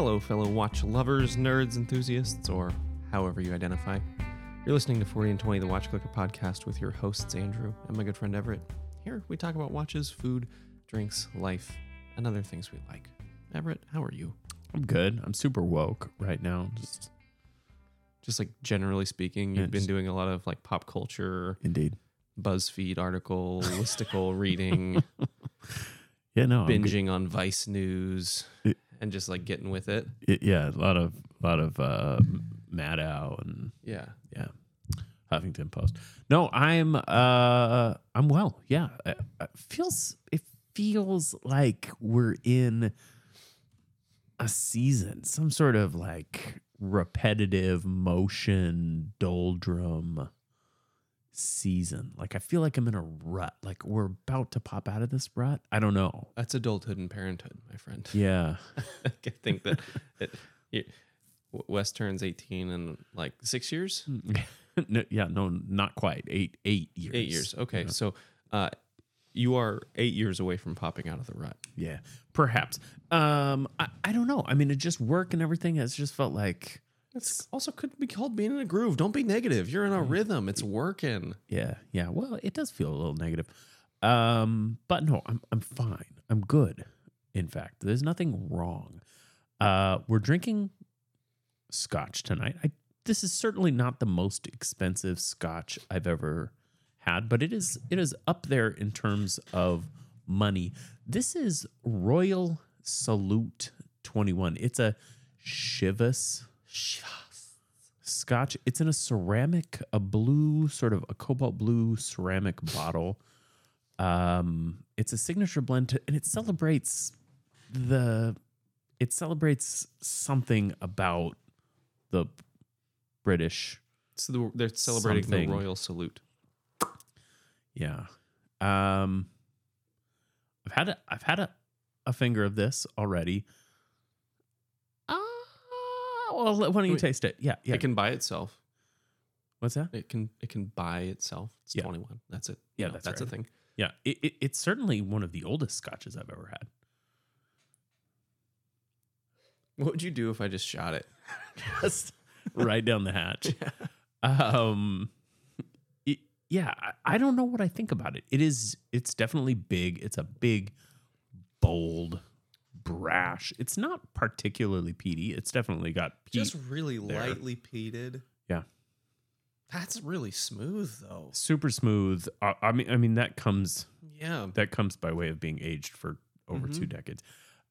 Hello, fellow watch lovers, nerds, enthusiasts, or however you identify. You're listening to 40 and 20, the Watch Clicker podcast with your hosts, Andrew and my good friend Everett. Here, we talk about watches, food, drinks, life, and other things we like. Everett, how are you? I'm good. I'm super woke right now. Just Just like generally speaking, you've been doing a lot of like pop culture, indeed. BuzzFeed article, listicle reading, Yeah, no. I'm good. binging on Vice News, and just like getting with it. It- yeah, a lot of a lot of uh, Maddow and Yeah. yeah, Huffington Post. No, I'm uh, I'm well. Yeah, it, it feels it feels like we're in a season, some sort of like repetitive motion doldrum season. Like I feel like I'm in a rut. Like we're about to pop out of this rut. I don't know. That's adulthood and parenthood, my friend. Yeah. I think that, that you, Wes turns 18 in like six years, no, yeah, no, not quite. Eight eight years. eight years. Okay. Yeah. So uh, you are eight years away from popping out of the rut. Yeah, perhaps. Um, I, I don't know. I mean, it just work and everything has just felt like It's also could be called being in a groove. Don't be negative. You're in a Mm-hmm. rhythm. It's working. yeah, yeah. Well, it does feel a little negative. Um, but no, I'm I'm fine. I'm good. In fact, there's nothing wrong. Uh, we're drinking scotch tonight. I this is certainly not the most expensive scotch I've ever had, but it is it is up there in terms of money. This is Royal Salute 21. It's a Chivas scotch. It's in a ceramic, a blue, sort of a cobalt blue ceramic bottle. Um, it's a signature blend, to, and it celebrates the. It celebrates something about the British. So the, they're celebrating Something. the royal salute. Yeah. Um, I've had a, I've had a, a finger of this already. Well, why don't you Wait. taste it? Yeah, yeah. It can buy itself. What's that? It can it can buy itself. It's Yeah. 21. That's it. Yeah, No, that's that's right. a thing. Yeah, it, it, it's certainly one of the oldest scotches I've ever had. What would you do if I just shot it? Just right down the hatch. Um, it- yeah, I, I don't know what I think about it. It is, it's definitely big. It's a big, bold, brash. It's not particularly peaty. It's definitely got peat. Just really there. lightly peated. Yeah. That's really smooth though. super smooth. I, I mean, I mean that comes Yeah. that comes by way of being aged for over Mhm. two decades.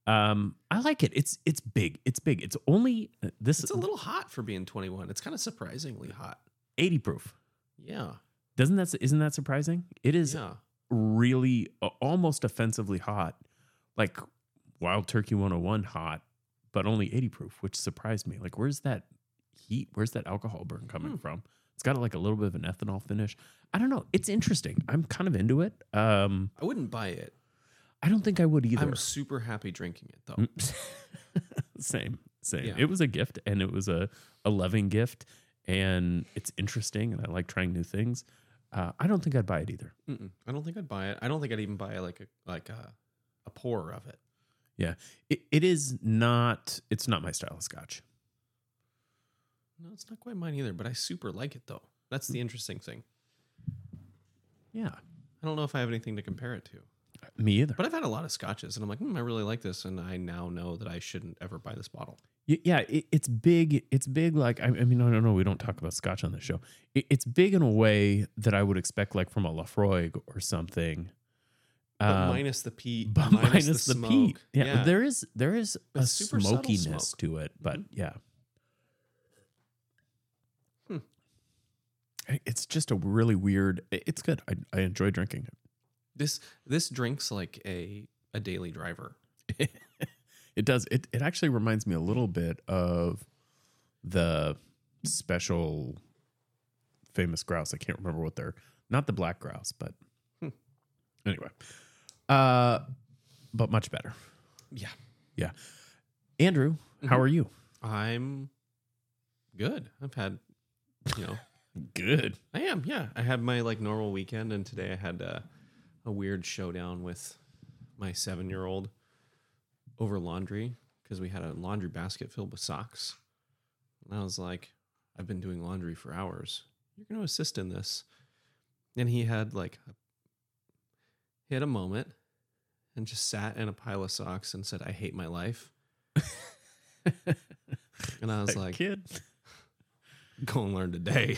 Um, I like it. It's it's big. It's big. It's only uh, this It's a little hot for being 21. It's kind of surprisingly hot. eighty proof. Yeah. Doesn't that isn't that surprising? It is Yeah. really uh, almost offensively hot, like Wild Turkey 101 hot, but only 80 proof, which surprised me. Like, where's that heat? Where's that alcohol burn coming Hmm. from? It's got like a little bit of an ethanol finish. I don't know. It's interesting. I'm kind of into it. Um, I wouldn't buy it. I don't think I would either. I'm super happy drinking it though. Mm. same, same. Yeah. It was a gift, and it was a a loving gift, and it's interesting, and I like trying new things. Uh, I don't think I'd buy it either. Mm-mm. I don't think I'd buy it. I don't think I'd even buy like a like a a pour of it. Yeah, it, it is not. It's not my style of scotch. No, it's not quite mine either, but I super like it though. That's the interesting thing. Yeah, I don't know if I have anything to compare it to. me either. But I've had a lot of scotches and I'm like, hmm, I really like this and I now know that I shouldn't ever buy this bottle. Y- yeah, it, it's big. It's big. Like I, I mean, I don't know. We don't talk about scotch on this show. It, it's big in a way that I would expect, like from a Laphroaig or something. But Um, minus the peat, but minus, minus, the, smoke. peat. Yeah, Yeah. there is there is a super smokiness smoke. to it, but Mhm. yeah. Hmm. It's just a really weird. It's good. I, I enjoy drinking This this drinks like a a daily driver. it. it does. It it actually reminds me a little bit of the special famous grouse. I can't remember what they're not the black grouse, but Hmm. anyway. Uh, but much better. Yeah. Yeah. Andrew, how Mhm. are you? I'm good. I've had you know Good. I am, yeah. I had my like normal weekend, and today I had a, a weird showdown with my seven year old over laundry because we had a laundry basket filled with socks. And I was like, I've been doing laundry for hours. You're going to assist in this. And he had like, he had a moment and just sat in a pile of socks and said, I hate my life. and I was That like, kid. go and learn today.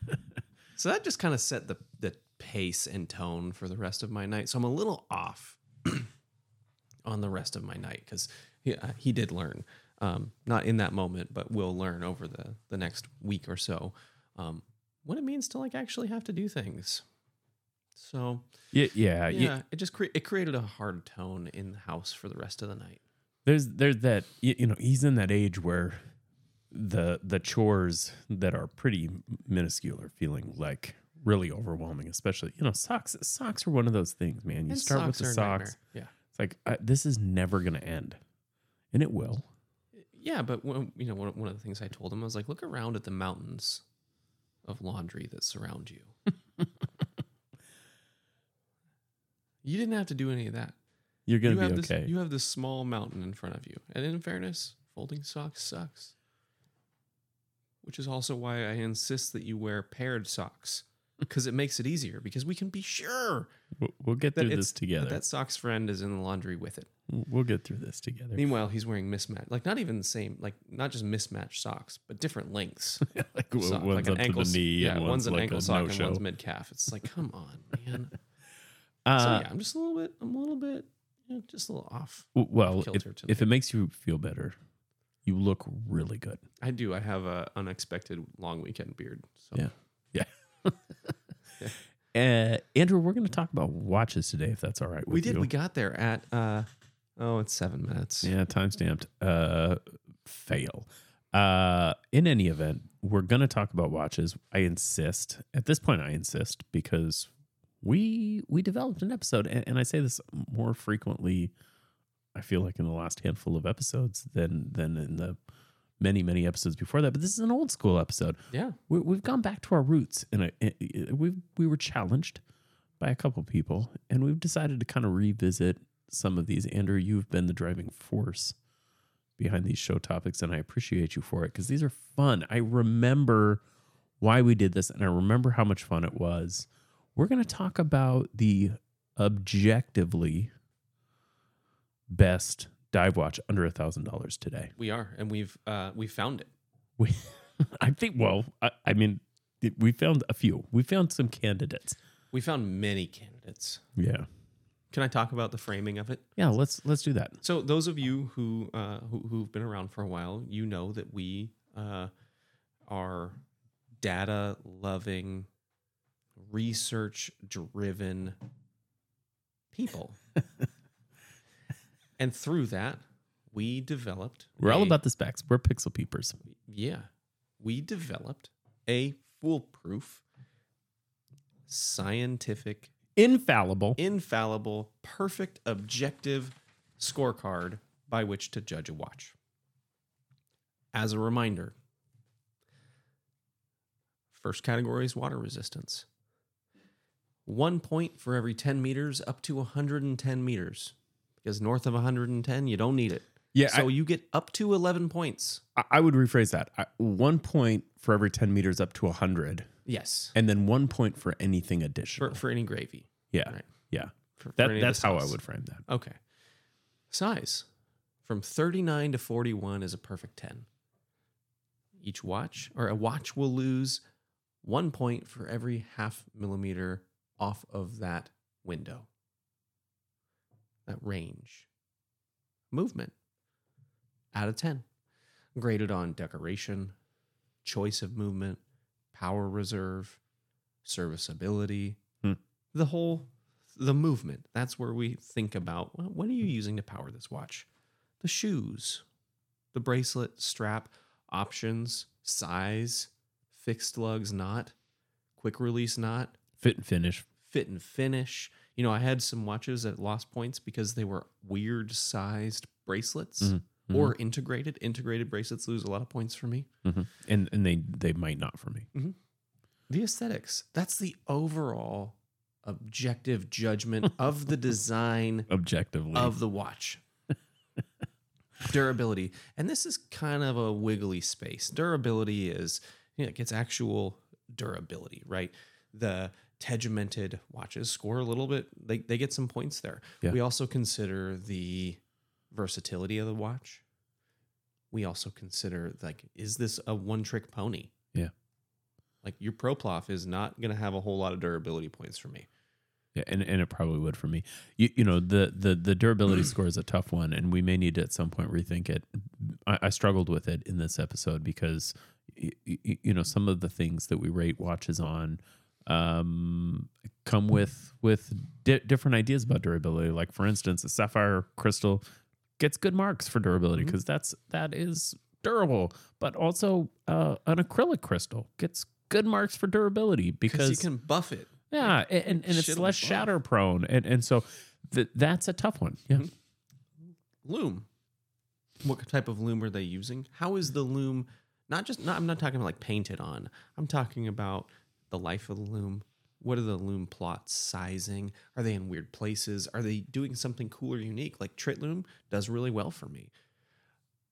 so that just kind of set the the pace and tone for the rest of my night. So I'm a little off on the rest of my night because he uh, he did learn, um, not in that moment, but will learn over the the next week or so, um, what it means to like actually have to do things. So Yeah, yeah, yeah, yeah. it just cre- it created a hard tone in the house for the rest of the night. There's there's that you, know he's in that age where the the chores that are pretty minuscule are feeling like really overwhelming. Especially you know socks. Socks are one of those things, man. You And start with the socks. Yeah. It's like I, this is never going to end, and it will. Yeah, but one, you know, one, one of the things I told him I was like, look around at the mountains of laundry that surround you. you didn't have to do any of that. You're going you to have be this, okay. You have this small mountain in front of you, and in fairness, folding socks sucks. Which is also why I insist that you wear paired socks because it makes it easier. Because we can be sure We'll, get through this together. that that socks friend is in the laundry with it. We'll get through this together. Meanwhile, he's wearing mismatched, like not even the same, like not just mismatched socks, but different lengths. like of w- sock, one's like an up ankle, to the knee, yeah, and one's one's, an like ankle a sock no-show. and one's mid calf. It's like, come on, man. Uh, so yeah, I'm just a little bit, I'm a little bit, you know, just a little off. well, if, if it makes you feel better, you look really good. I do. I have a unexpected long weekend beard. So Yeah. Uh, Andrew, we're going to talk about watches today, if that's all right. With we did. You. We got there at, uh, oh, it's seven minutes. Yeah, time stamped. Uh, fail. Uh, in any event, we're gonna talk about watches. I insist. At this point, I insist because we we developed an episode, and, and I say this more frequently. I feel like in the last handful of episodes than than in the many many episodes before that. But this is an old school episode. Yeah. We, we've gone back to our roots, and uh, we we were challenged by a couple people, and we've decided to kind of revisit some of these. Andrew, you've been the driving force behind these show topics, and I appreciate you for it because these are fun. I remember why we did this, and I remember how much fun it was. We're going to talk about the objectively best dive watch under a thousand dollars today. We are, and we've uh, we found it. We, I think. Well, I, I mean, we found a few. We found some candidates. We found many candidates. Yeah, Can I talk about the framing of it? yeah. Let's let's do that. So those of you who uh, who who've been around for a while, you know that we uh, are data loving, research driven people, and through that, we developed. We're all about the specs. We're pixel peepers. yeah, we developed a foolproof, scientific Infallible. infallible, perfect, objective scorecard by which to judge a watch. As a reminder, first category is water resistance. One point for every 10 meters up to 110 meters. Because north of 110, you don't need it. Yeah, So you get up to 11 points. I, I would rephrase that. I, one point for every ten meters up to hundred, Yes. and then one point for anything additional. For, for any gravy. yeah, right. yeah. For, for That, the that's how I would frame that. Okay. Size from 39 to 41 is a perfect 10. Each watch, or a watch will lose one point for every half millimeter off of that window, that range. Movement out of 10. Graded on decoration, choice of movement, power reserve, serviceability, Hmm. the whole the movement. That's where we think about well, what are you using to power this watch? The shoes, the bracelet, strap, options, size, fixed lugs not quick release knot, Fit and finish. Fit and finish. You know, I had some watches that lost points because they were weird sized bracelets Mhm, mhm. or integrated. Integrated bracelets lose a lot of points for me. Mhm. And and they they might not for me. The aesthetics. That's the overall objective judgment of the design Objectively, of the watch. durability, and this is kind of a wiggly space. Durability is you know, it gets actual durability, right? The tegimented watches score a little bit; they they get some points there. Yeah. We also consider the versatility of the watch. We also consider like, is this a one trick pony? Yeah. Like your ProPlof is not going to have a whole lot of durability points for me. Yeah, and, and it probably would for me. You, you know, the, the the durability score is a tough one, and we may need to at some point rethink it. I, I struggled with it in this episode because, y- y- you know, some of the things that we rate watches on um, come with with di- different ideas about durability. Like for instance, a sapphire crystal gets good marks for durability because that's that is durable, but also uh, an acrylic crystal gets good marks for durability Because you can buff it. yeah, a- and, and it's less buff. shatter prone, and and so th- that's a tough one. Yeah, Mhm. lume what type of lume are they using how is the lume not just not i'm not talking about like painted on i'm talking about the life of the lume? What are the lume plots? Sizing? Are they in weird places? Are they doing something cool or unique? Like trit lume does really well for me.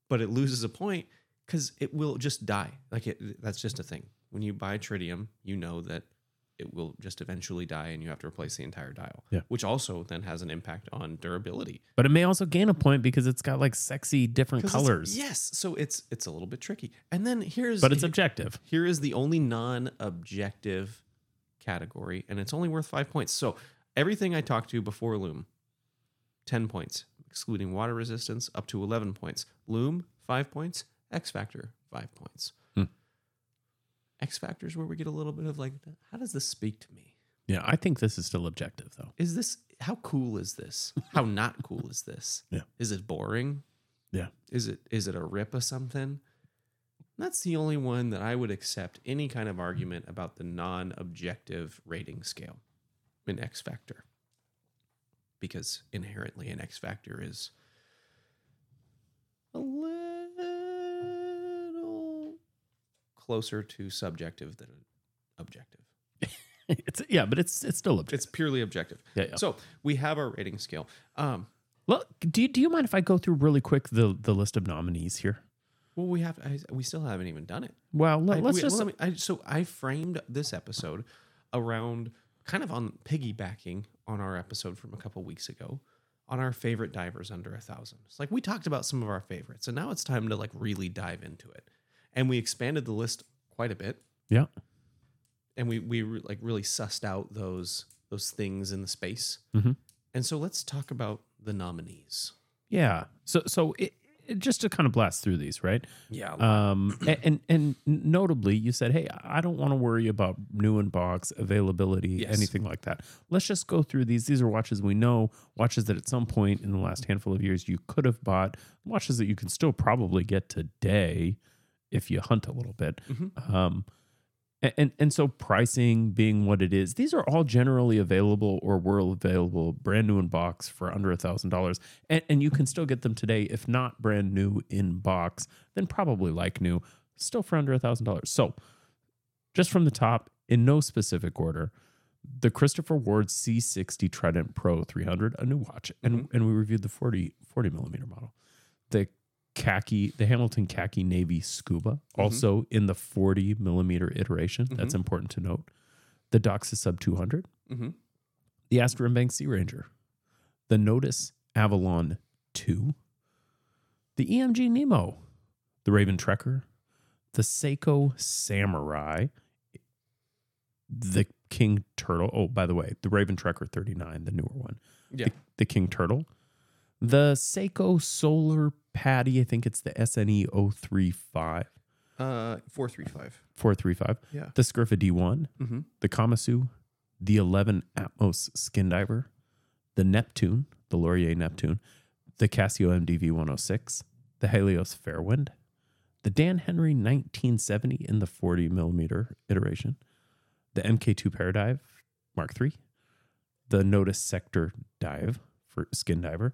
But it loses a point because it will just die. Like it that's just a thing. When you buy tritium you know that it will just eventually die and you have to replace the entire dial Yeah. which also then has an impact on durability but it may also gain a point because it's got like sexy different colors. Yes, so it's it's a little bit tricky. And then here's but it's objective. here is the only non-objective category, and it's only worth five points. So everything I talked to before Lume, ten points, excluding water resistance, up to eleven points. Lume five points. X Factor five points. X Factor is where we get a little bit of like, how does this speak to me? Yeah, I think this is still objective though. Is this how cool is this? How not cool is this? Yeah. Is it boring? Yeah. Is it is it a rip of something? That's the only one that I would accept any kind of argument about the non-objective rating scale in X Factor. Because inherently an X Factor is a little closer to subjective than objective. it's yeah, but it's it's still objective. It's purely objective. Yeah, yeah. So we have our rating scale. Um, Well, do you, do you mind if I go through really quick the the list of nominees here? well, we have. I, we still haven't even done it. Well, let, us just well, let me- I, so I framed this episode around kind of on piggybacking on our episode from a couple weeks ago on our favorite divers under a thousand. It's like we talked about some of our favorites, and now it's time to like really dive into it. And we expanded the list quite a bit, yeah. and we we re- like really sussed out those those things in the space. Mhm. And so let's talk about the nominees. Yeah. So so it, it, just to kind of blast through these, right? Yeah. Um, and, and notably, you said, "Hey, I don't want to worry about new in box availability, Yes. anything like that. Let's just go through these. These are watches we know, watches that at some point in the last handful of years you could have bought, watches that you can still probably get today if you hunt a little bit. Mhm. Um, a- and and so pricing being what it is, these are all generally available or were available brand new in box for under a thousand dollars, and and you can still get them today if not brand new in box, then probably like new, still for under a thousand dollars. So, just from the top, in no specific order, the Christopher Ward C60 Trident Pro 300, a new watch, and and we reviewed the 40 40 millimeter model, the khaki, the Hamilton khaki navy scuba, also in the 40 millimeter iteration. That's important to note. The Doxa Sub 200, Mm-hmm. the Astor and Bank Sea Ranger, the Nodus Avalon 2, the EMG Nemo, the Raven Trekker, the Seiko Samurai, the King Turtle. Oh, by the way, the Raven Trekker 39, the newer one. Yeah. The, the King Turtle, the Seiko Solar PADI. I think it's the SNE 035, Uh, four three five. 435. Yeah. The Scurfa D1, Mm-hmm. the Kamasu, the 11 Atmos Skin Diver, the Neptune, the Lorier Neptune, the Casio MDV 106, the Halios Fairwind, the Dan Henry 1970 in the 40 millimeter iteration, the MK2 Paradive Mark III, the Nodus Sector Dive for Skin Diver,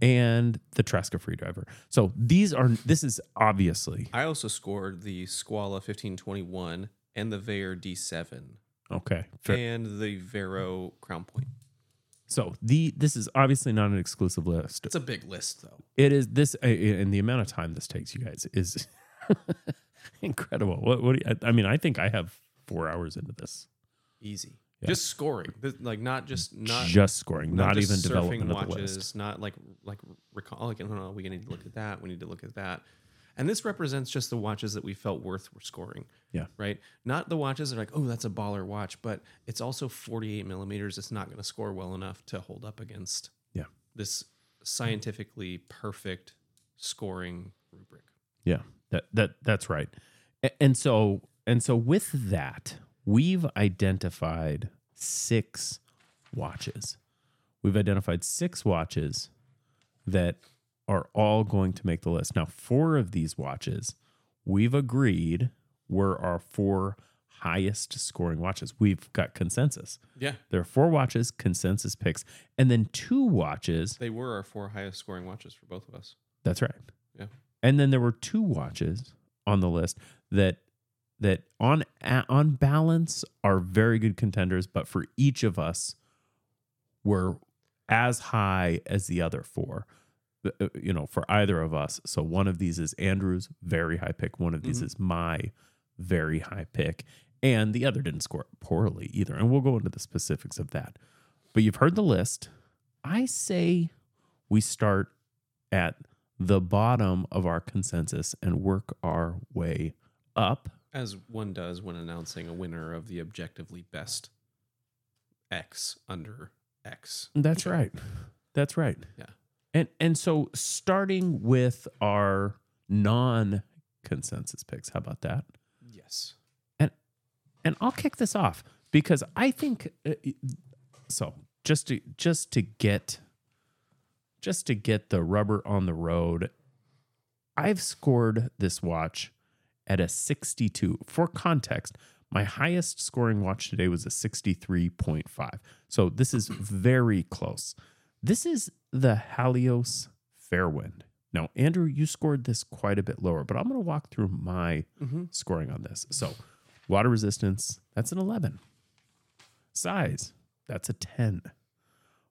and the Traska Free Diver. So these are, this is obviously, I also scored the Squale 1521 and the Vaer D7 okay, fair. and the Vero Crown Point. So the this is obviously not an exclusive list. It's a big list, though. It is this, uh, and the amount of time this takes you guys is incredible. What? What? Do you, I I mean, I think I have four hours into this. Easy. Yeah. Just scoring, like not just not just scoring, not, just even surfing development of the watches, list. not like like recall. Like, no, no, we need to look at that. We need to look at that. And this represents just the watches that we felt worth scoring. Yeah. Right. Not the watches that are like, oh, that's a baller watch, but it's also 48 millimeters. It's not going to score well enough to hold up against Yeah. this scientifically perfect scoring rubric. Yeah, that that that's right. And so and so with that, we've identified six watches. We've identified six watches that are all going to make the list. Now, four of these watches we've agreed were our four highest scoring watches. We've got consensus. Yeah. There are four watches, consensus picks, and then two watches. They were our four highest scoring watches for both of us. That's right. Yeah. And then there were two watches on the list that that on on balance are very good contenders, but for each of us were as high as the other four. Uh, uh, You know, for either of us. So one of these is Andrew's very high pick. One of these Mhm. is my very high pick, and the other didn't score poorly either. And we'll go into the specifics of that. But you've heard the list. I say we start at the bottom of our consensus and work our way up. As one does when announcing a winner of the objectively best X under X. That's right. That's right. Yeah. And and so starting with our non consensus picks, how about that? Yes. And and I'll kick this off because I think uh, so just to just to get just to get the rubber on the road I've scored this watch at a 62. For context, my highest scoring watch today was a 63.5. So this is very close. This is the Halios Fairwind. Now, Andrew, you scored this quite a bit lower, but I'm going to walk through my Mm-hmm. scoring on this. So, water resistance, that's an 11. Size, that's a 10.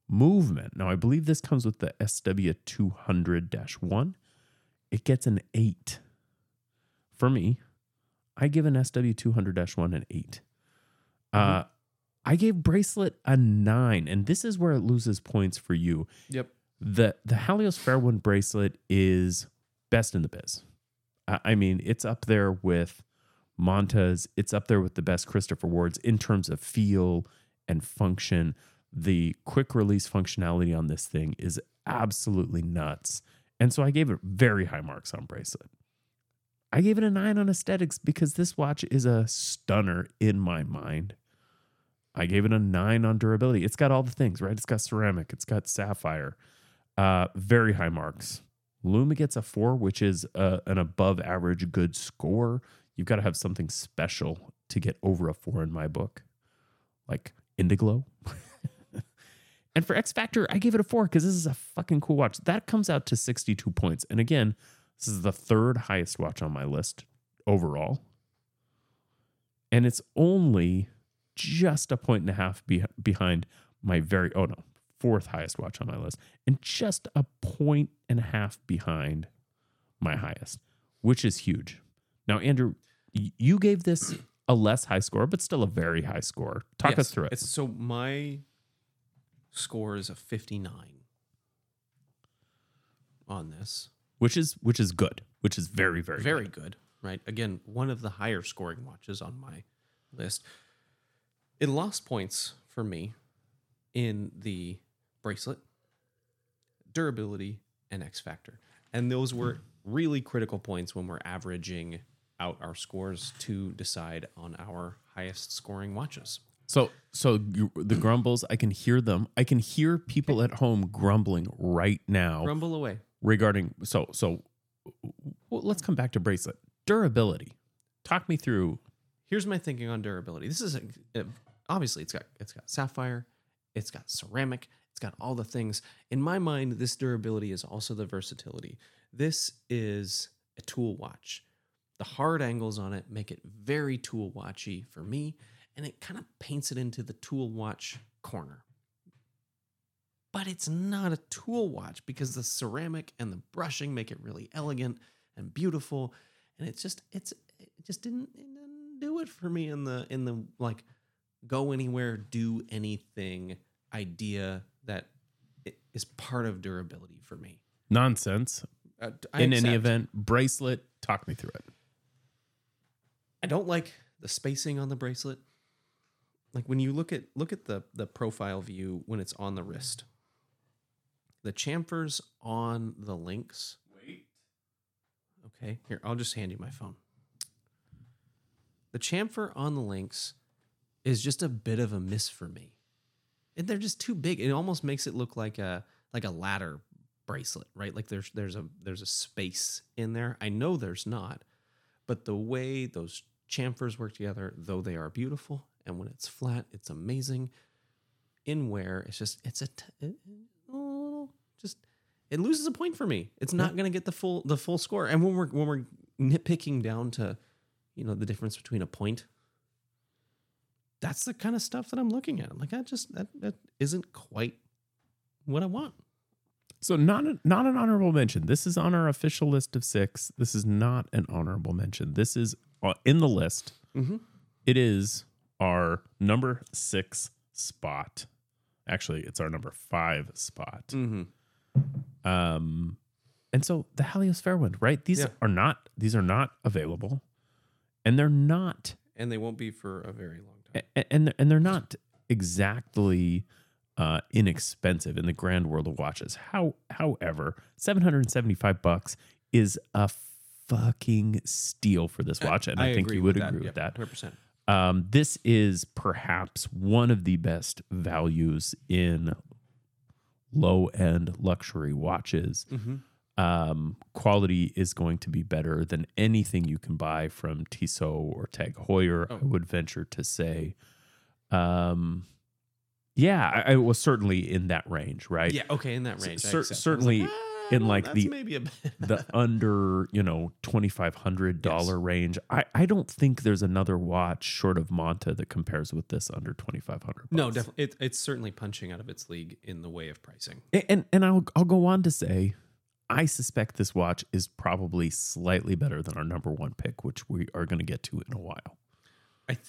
Movement, now I believe this comes with the SW200 1. It gets an 8. For me, I give an SW200 1 an 8. Uh, I gave bracelet a 9, and this is where it loses points for you Yep. the the Halios Fairwind bracelet is best in the biz. I I mean, it's up there with Monta's. It's up there with the best Christopher Wards in terms of feel and function. The quick release functionality on this thing is absolutely nuts. And so I gave it very high marks on bracelet. I gave it a nine on aesthetics because this watch is a stunner in my mind. I gave it a nine on durability. It's got all the things, right? It's got ceramic, it's got sapphire, uh, very high marks. Lume gets a four, which is uh, an above average good score. You've got to have something special to get over a four in my book, like Indiglo. and for X Factor, I gave it a four because this is a fucking cool watch. That comes out to 62 points. And again, this is the third highest watch on my list overall. And it's only just a point and a half be- behind my very, oh no, fourth highest watch on my list, and just a point and a half behind my highest, which is huge. Now, Andrew, you gave this a less high score, but still a very high score. Talk us through it. It's, so my score is a 59 on this. Which is which is good, which is very very Very good. good, right? Again, one of the higher scoring watches on my list. It lost points for me in the bracelet, durability, and X Factor. And those were really critical points when we're averaging out our scores to decide on our highest scoring watches. So so the grumbles, I can hear them. I can hear people at home grumbling right now. Rumble away. Regarding so so well, let's come back to bracelet durability talk me through here's my thinking on durability. This is a, obviously it's got it's got sapphire, it's got ceramic, it's got all the things. In my mind, this durability is also the versatility. This is a tool watch. The hard angles on it make it very tool watchy for me, and it kind of paints it into the tool watch corner. But it's not a tool watch because the ceramic and the brushing make it really elegant and beautiful. And it's just it's it just didn't, it didn't do it for me in the in the like go anywhere, do anything idea that is part of durability for me. Nonsense. Uh, In any event, bracelet, talk me through it. I don't like the spacing on the bracelet. Like when you look at look at the the profile view when it's on the wrist. The chamfers on the links. Wait. Okay, here I'll just hand you my phone. The chamfer on the links is just a bit of a miss for me. And they're just too big. It almost makes it look like a like a ladder bracelet, right? Like there's there's a there's a space in there. I know there's not, but the way those chamfers work together, though they are beautiful, and when it's flat, it's amazing. In wear, it's just it's a t- just it loses a point for me. It's not going to get the full the full score. And when we're when we're nitpicking down to, you know, the difference between a point, that's the kind of stuff that I'm looking at. I'm like, I just that that isn't quite what I want. So not a, not an honorable mention. This is on our official list of six. This is not an honorable mention. This is uh, in the list. Mm-hmm. It is our number six spot. Actually, it's our number five spot. Mm-hmm. Um, and so the Halios Fairwind, right? These Yeah. are not these are not available, and they're not And they won't be for a very long time. a- and they're, and they're not exactly uh, inexpensive in the grand world of watches. How, however, seven hundred and seventy five bucks is a fucking steal for this watch, and I, think you would agree with that. Hundred percent. Um, this is perhaps one of the best values in low end luxury watches. Mm-hmm. Um, quality is going to be better than anything you can buy from Tissot or Tag Heuer. I Oh. would venture to say. Um, yeah, I, I was certainly in that range, right? Yeah. Okay. In that range, I cer-. I certainly "Ah, in, like, the- maybe the under you know twenty five hundred dollar range. I I don't think there's another watch short of Monta that compares with this under twenty five hundred. no, definitely. It, it's certainly punching out of its league in the way of pricing. And, and and I'll I'll go on to say, I suspect this watch is probably slightly better than our number one pick, which we are going to get to in a while. I th-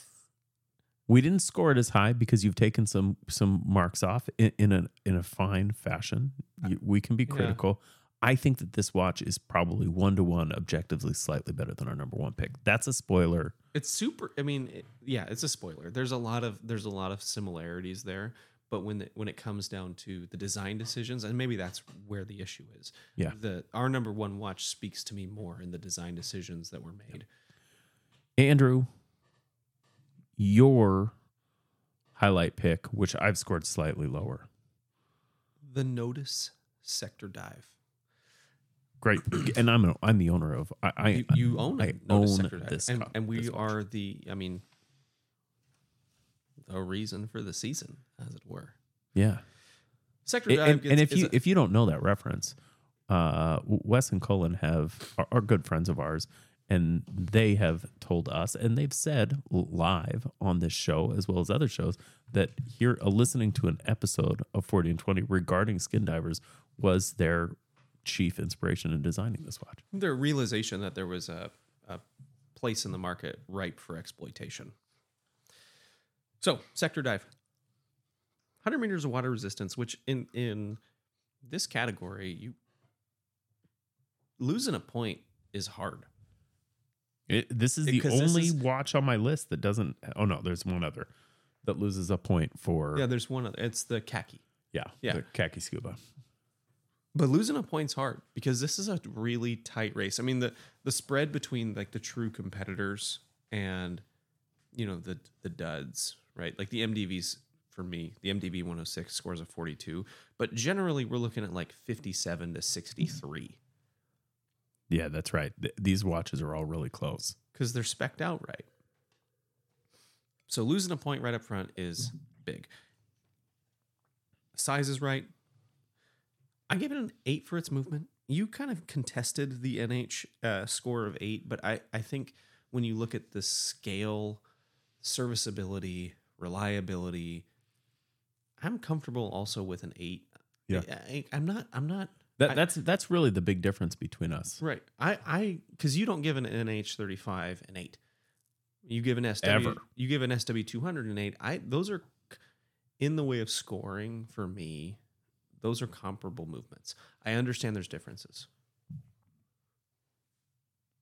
We didn't score it as high because you've taken some some marks off in, in a in a fine fashion. You, we can be Yeah. critical. I think that this watch is probably one to one, objectively slightly better than our number one pick. That's a spoiler. it's super. I mean, it, yeah, it's a spoiler. There's a lot of there's a lot of similarities there, but when the, when it comes down to the design decisions, and maybe that's where the issue is. Yeah. The our number one watch speaks to me more in the design decisions that were made. Andrew, your highlight pick, which I've scored slightly lower. The Nodus Sector Dive. Great, and I'm a, I'm the owner of I, I you, you own I Nodus own Sector Dive. this and, co- and we this are the. I mean, the reason for the season, as it were. yeah. Sector And, Dive. and, gets- and if you a- if you don't know that reference, uh, Wes and Colin have are, are good friends of ours, and they have told us, and they've said live on this show as well as other shows that here uh, listening to an episode of Forty and Twenty regarding skin divers was their chief inspiration in designing this watch. their realization that there was a, a place in the market ripe for exploitation. So, sector dive. 100 meters of water resistance, which in in this category, you losing a point is hard. It, this is the only is- watch on my list that doesn't. Oh no, there's one other that loses a point for Yeah, there's one other. It's the khaki. yeah, Yeah. the khaki scuba. But losing a point's hard because this is a really tight race. I mean, the the spread between like the true competitors and you know the the duds, right? Like the MDVs for me, the MDV 106 scores a 42, but generally we're looking at like 57 to 63 Yeah, that's right. Th- these watches are all really close. because they're specked out right. So losing a point right up front is big. Size is right. I gave it an eight for its movement. You kind of contested the NH uh, score of eight, but I, I think when you look at the scale, serviceability, reliability, I'm comfortable also with an eight. Yeah. I, I'm not. I'm not. That that's that's really the big difference between us. Right. I. I. Because you don't give an NH35 an eight. You give an SW. Ever. You give an SW200 an eight. I. Those are in the way of scoring for me. Those are comparable movements. I understand there's differences.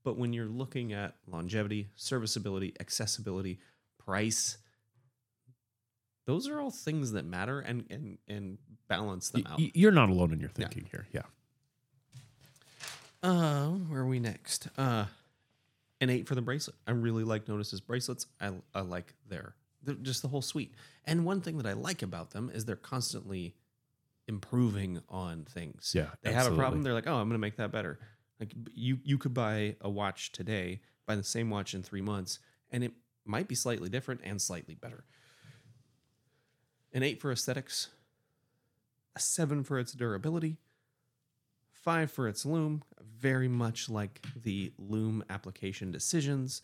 But when you're looking at longevity, serviceability, accessibility, price, those are all things that matter and and and balance them out. you're not alone in your thinking here. Yeah. Uh, where are we next? Uh, an eight for the bracelet. I really like Nodus's bracelets. I, I like their, just the whole suite. And one thing that I like about them is they're constantly improving on things. Yeah. They have a problem. They're like, oh, I'm going to make that better. Like you, you could buy a watch today, buy the same watch in three months, and it might be slightly different and slightly better. An eight for aesthetics, a seven for its durability, five for its lume, very much like the lume application decisions.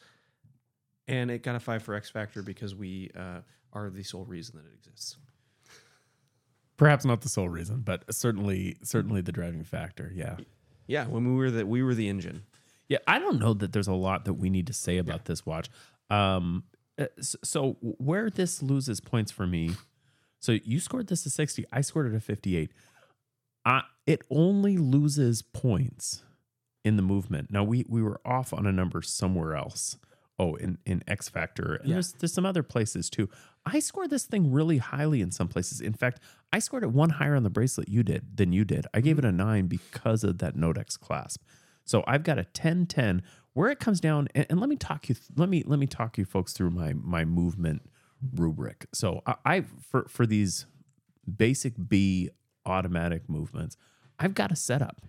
And it got a five for X Factor because we uh, are the sole reason that it exists. Perhaps not the sole reason, but certainly certainly the driving factor. Yeah. Yeah, when we were the we were the engine. Yeah, I don't know that there's a lot that we need to say about this watch. Um, uh, so where this loses points for me, so you scored this a 60, I scored it a 58. I, it only loses points in the movement. Now we we were off on a number somewhere else. Oh, in in X Factor, and Yeah. there's there's some other places too. I scored this thing really highly in some places. In fact, I scored it one higher on the bracelet you did than you did. I gave mm-hmm. it a nine because of that Nodex clasp. So I've got a 10 10 where it comes down and, and let me talk you let me let me talk you folks through my my movement rubric. So I, I for for these basic B automatic movements, I've got a setup.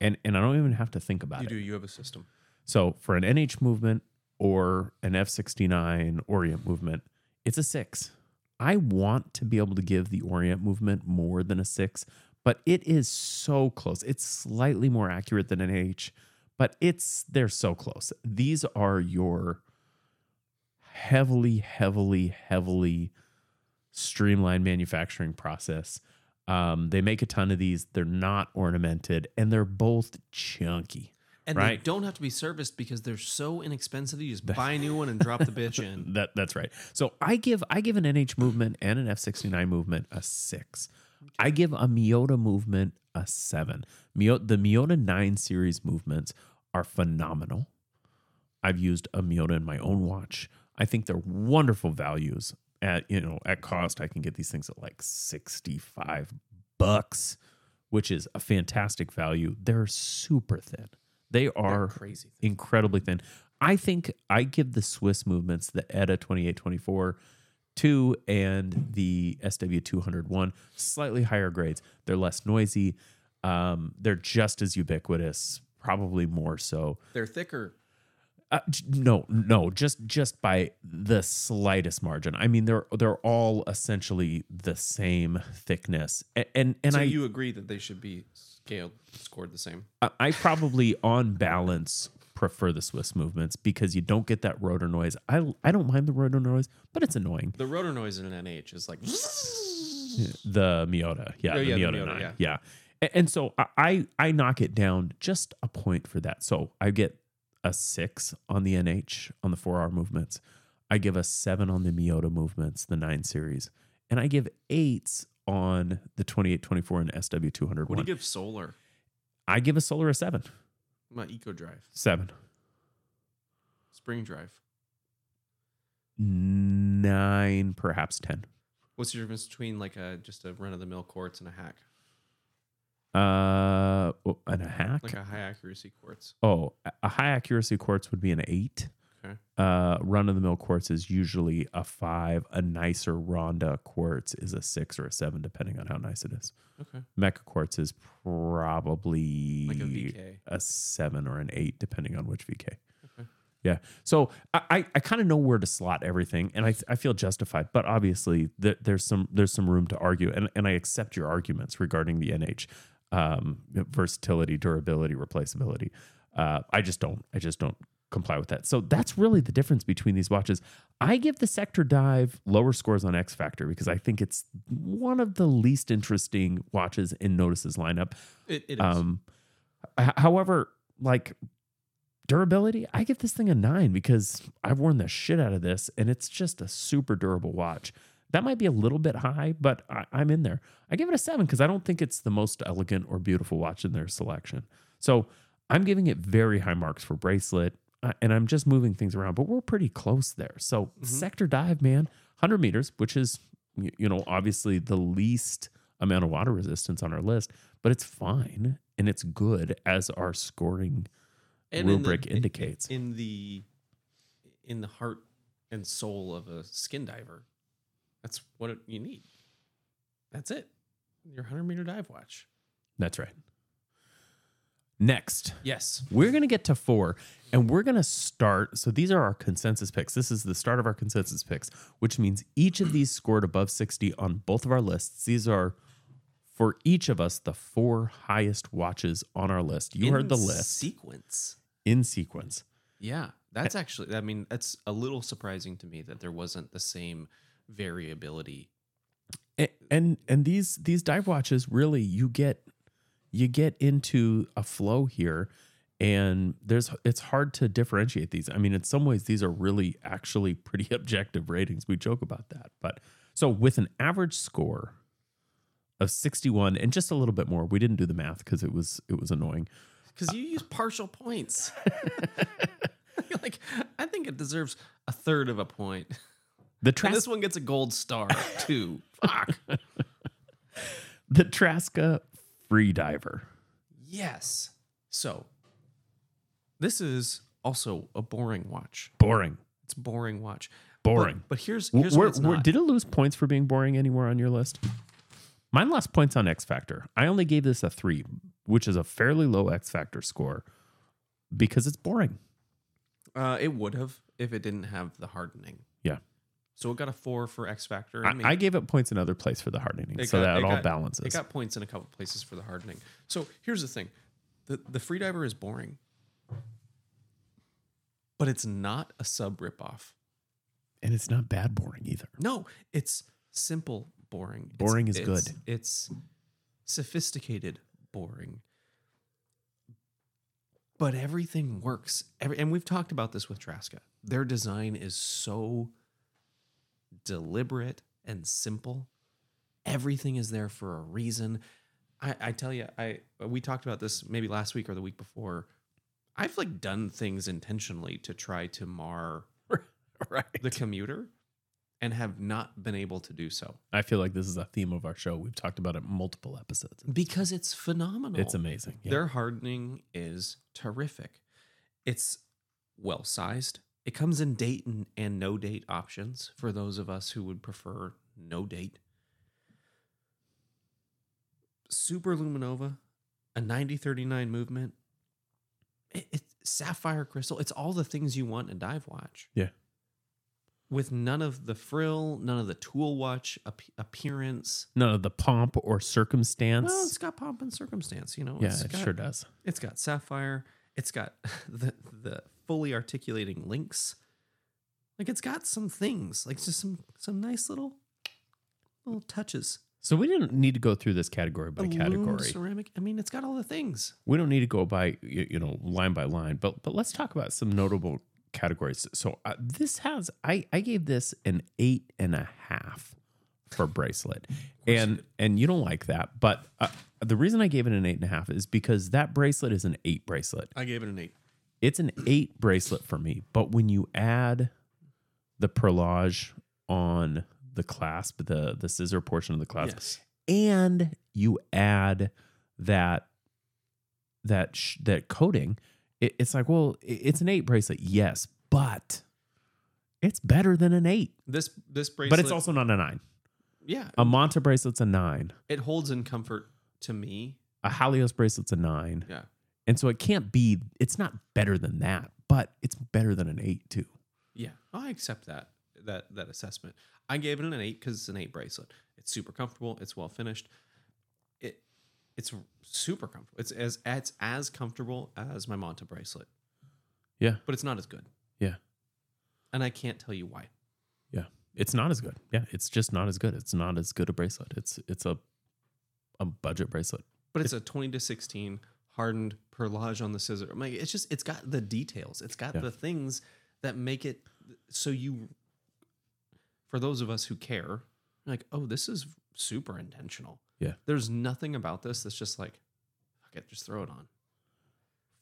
And and I don't even have to think about You it. You do. You have a system. So for an NH movement or an F69 Orient movement, it's a six. I want to be able to give the Orient movement more than a six, but it is so close. It's slightly more accurate than an H, but it's they're so close. These are your heavily, heavily, heavily streamlined manufacturing process. Um, they make a ton of these. They're not ornamented, and they're both chunky. And they don't have to be serviced because they're so inexpensive. You just buy a new one and drop the bitch in. That that's right. So I give I give an NH movement and an F69 movement a six. I give a Miyota movement a seven. Mio- the Miyota 9 series movements are phenomenal. I've used a Miyota in my own watch. I think they're wonderful values. At you know, at cost, I can get these things at like 65 bucks, which is a fantastic value. They're super thin. They are crazy. incredibly thin. I think I give the Swiss movements, the ETA 2824 2 and the SW 201 slightly higher grades. They're less noisy. Um, they're just as ubiquitous, probably more so. They're thicker. Uh, no, no, just just by the slightest margin. I mean, they're they're all essentially the same thickness, and and, and so I you agree that they should be scaled, scored the same. I- I probably, on balance, prefer the Swiss movements because you don't get that rotor noise. I I don't mind the rotor noise, but it's annoying. The rotor noise in an NH is like. The Miyota, yeah, Oh, the yeah, the Miyota, Miyota, 9, yeah. yeah. And so I I knock it down just a point for that. So I get a six on the NH on the four hour movements. I give a seven on the Miyota movements, the nine series, and I give eights on the 2824 and SW 200 What do you give solar? I give a solar a seven, My Eco Drive, seven. Spring Drive. nine, perhaps ten. What's the difference between like a just a run of the mill quartz and a HAQ? Uh, oh, and a HAQ. Like a high accuracy quartz. oh, a- a high accuracy quartz would be an eight. Okay. Uh, run of the mill quartz is usually a five. A nicer Ronda quartz is a six or a seven, depending on how nice it is. Okay. Mecha quartz is probably Like a VK. a seven or an eight, depending on which VK. Okay. Yeah. So I, I, I kind of know where to slot everything, and I, I feel justified. But obviously, th- there's some there's some room to argue, and, and I accept your arguments regarding the NH um, versatility, durability, replaceability. Uh, I just don't I just don't comply with that. So that's really the difference between these watches. I give the Sector Dive lower scores on X Factor because I think it's one of the least interesting watches in Nodus's lineup. It, it is. Um, h- however, like durability, I give this thing a nine because I've worn the shit out of this and it's just a super durable watch. That might be a little bit high, but I, I'm in there. I give it a seven because I don't think it's the most elegant or beautiful watch in their selection. So I'm giving it very high marks for bracelet, uh, and I'm just moving things around, but we're pretty close there. So sector dive, man, 100 meters, which is you know obviously the least amount of water resistance on our list, but it's fine and it's good as our scoring And in the- rubric indicates. in the in the heart and soul of a skin diver that's what it, you need that's it your 100 meter dive watch That's right. Next, yes we're going to get to four and we're going to start. So these are our consensus picks. This is the start of our consensus picks, which means each of these scored above 60 on both of our lists. These are for each of us the four highest watches on our list. You In heard the list sequence in sequence. yeah that's actually i mean that's a little surprising to me that there wasn't the same variability. A- and and these these dive watches really you get you get into a flow here and there's it's hard to differentiate these. I mean in some ways these are really actually pretty objective ratings. We joke about that. But so with an average score of 61 and just a little bit more we didn't do the math because it was it was annoying. Because you use partial points. Like i think it deserves a third of a point the and this one gets a gold star too fuck the Traska free diver Yes. So, this is also a boring watch. boring It's a boring watch. boring But, but here's here's where- where- did it lose points for being boring anywhere on your list? Mine lost points on X Factor. I only gave this a three, which is a fairly low X Factor score because it's boring. uh, it would have if it didn't have the hardening. Yeah. So it got a four for X Factor. I, I gave it points another place for the hardening, It so got- that it all got- balances. it got points in a couple places for the hardening. So here's the thing: the the freediver is boring, but it's not a sub ripoff. and it's not bad boring either. No, it's simple boring. It's- Boring is it's- good. It's sophisticated boring. But everything works. Every, and we've talked about this with Traska. Their design is so deliberate and simple. Everything is there for a reason. I, I tell you, I we talked about this maybe last week or the week before. I've like done things intentionally to try to mar right. the commuter and have not been able to do so I feel like this is a theme of our show. We've talked about it multiple episodes. because it's phenomenal. It's amazing. Yeah. Their hardening is terrific. It's well sized. It comes in date and, and no date options for those of us who would prefer no date. Super Luminova, a 9039 movement. It, it's sapphire crystal. It's all the things you want in a dive watch. Yeah. With none of the frill, none of the tool watch ap- appearance. None of the pomp or circumstance. Well, it's got pomp and circumstance, you know. yeah, It's it got- sure does. it's got sapphire. It's got the the fully articulating links. Like it's got some things, like just some some nice little little touches. So we didn't need to go through this category by category. ceramic. I mean, it's got all the things. we don't need to go by you, you know line by line but but let's talk about some notable categories so uh, this has i i gave this an eight and a half for bracelet and and you don't like that but uh, the reason i gave it an eight and a half is because that bracelet is an eight bracelet I gave it an eight. It's an eight bracelet for me but when you add the perlage on the clasp the the scissor portion of the clasp Yes. and you add that that sh- that coating it, it's like well i- it's an eight bracelet yes but it's better than an eight This this bracelet, but it's also not a nine yeah. a monta bracelet's a nine It holds in comfort to me. a halios bracelet's a nine Yeah. And so it can't be it's not better than that but it's better than an eight too Yeah, I accept that that that assessment. I gave it an eight because it's an eight bracelet. It's super comfortable. It's well finished. It it's super comfortable. It's as it's as comfortable as my Monta bracelet. Yeah. but it's not as good. Yeah. And I can't tell you why. Yeah, it's not as good. Yeah, it's just not as good. It's not as good a bracelet. It's it's a a budget bracelet. But it's a 20 to 16 hardened perlage on the scissor. I'm like, it's just, it's got the details. It's got Yeah. the things that make it so you, for those of us who care, like, oh, this is super intentional. Yeah. There's nothing about this that's just like, fuck it, just throw it on.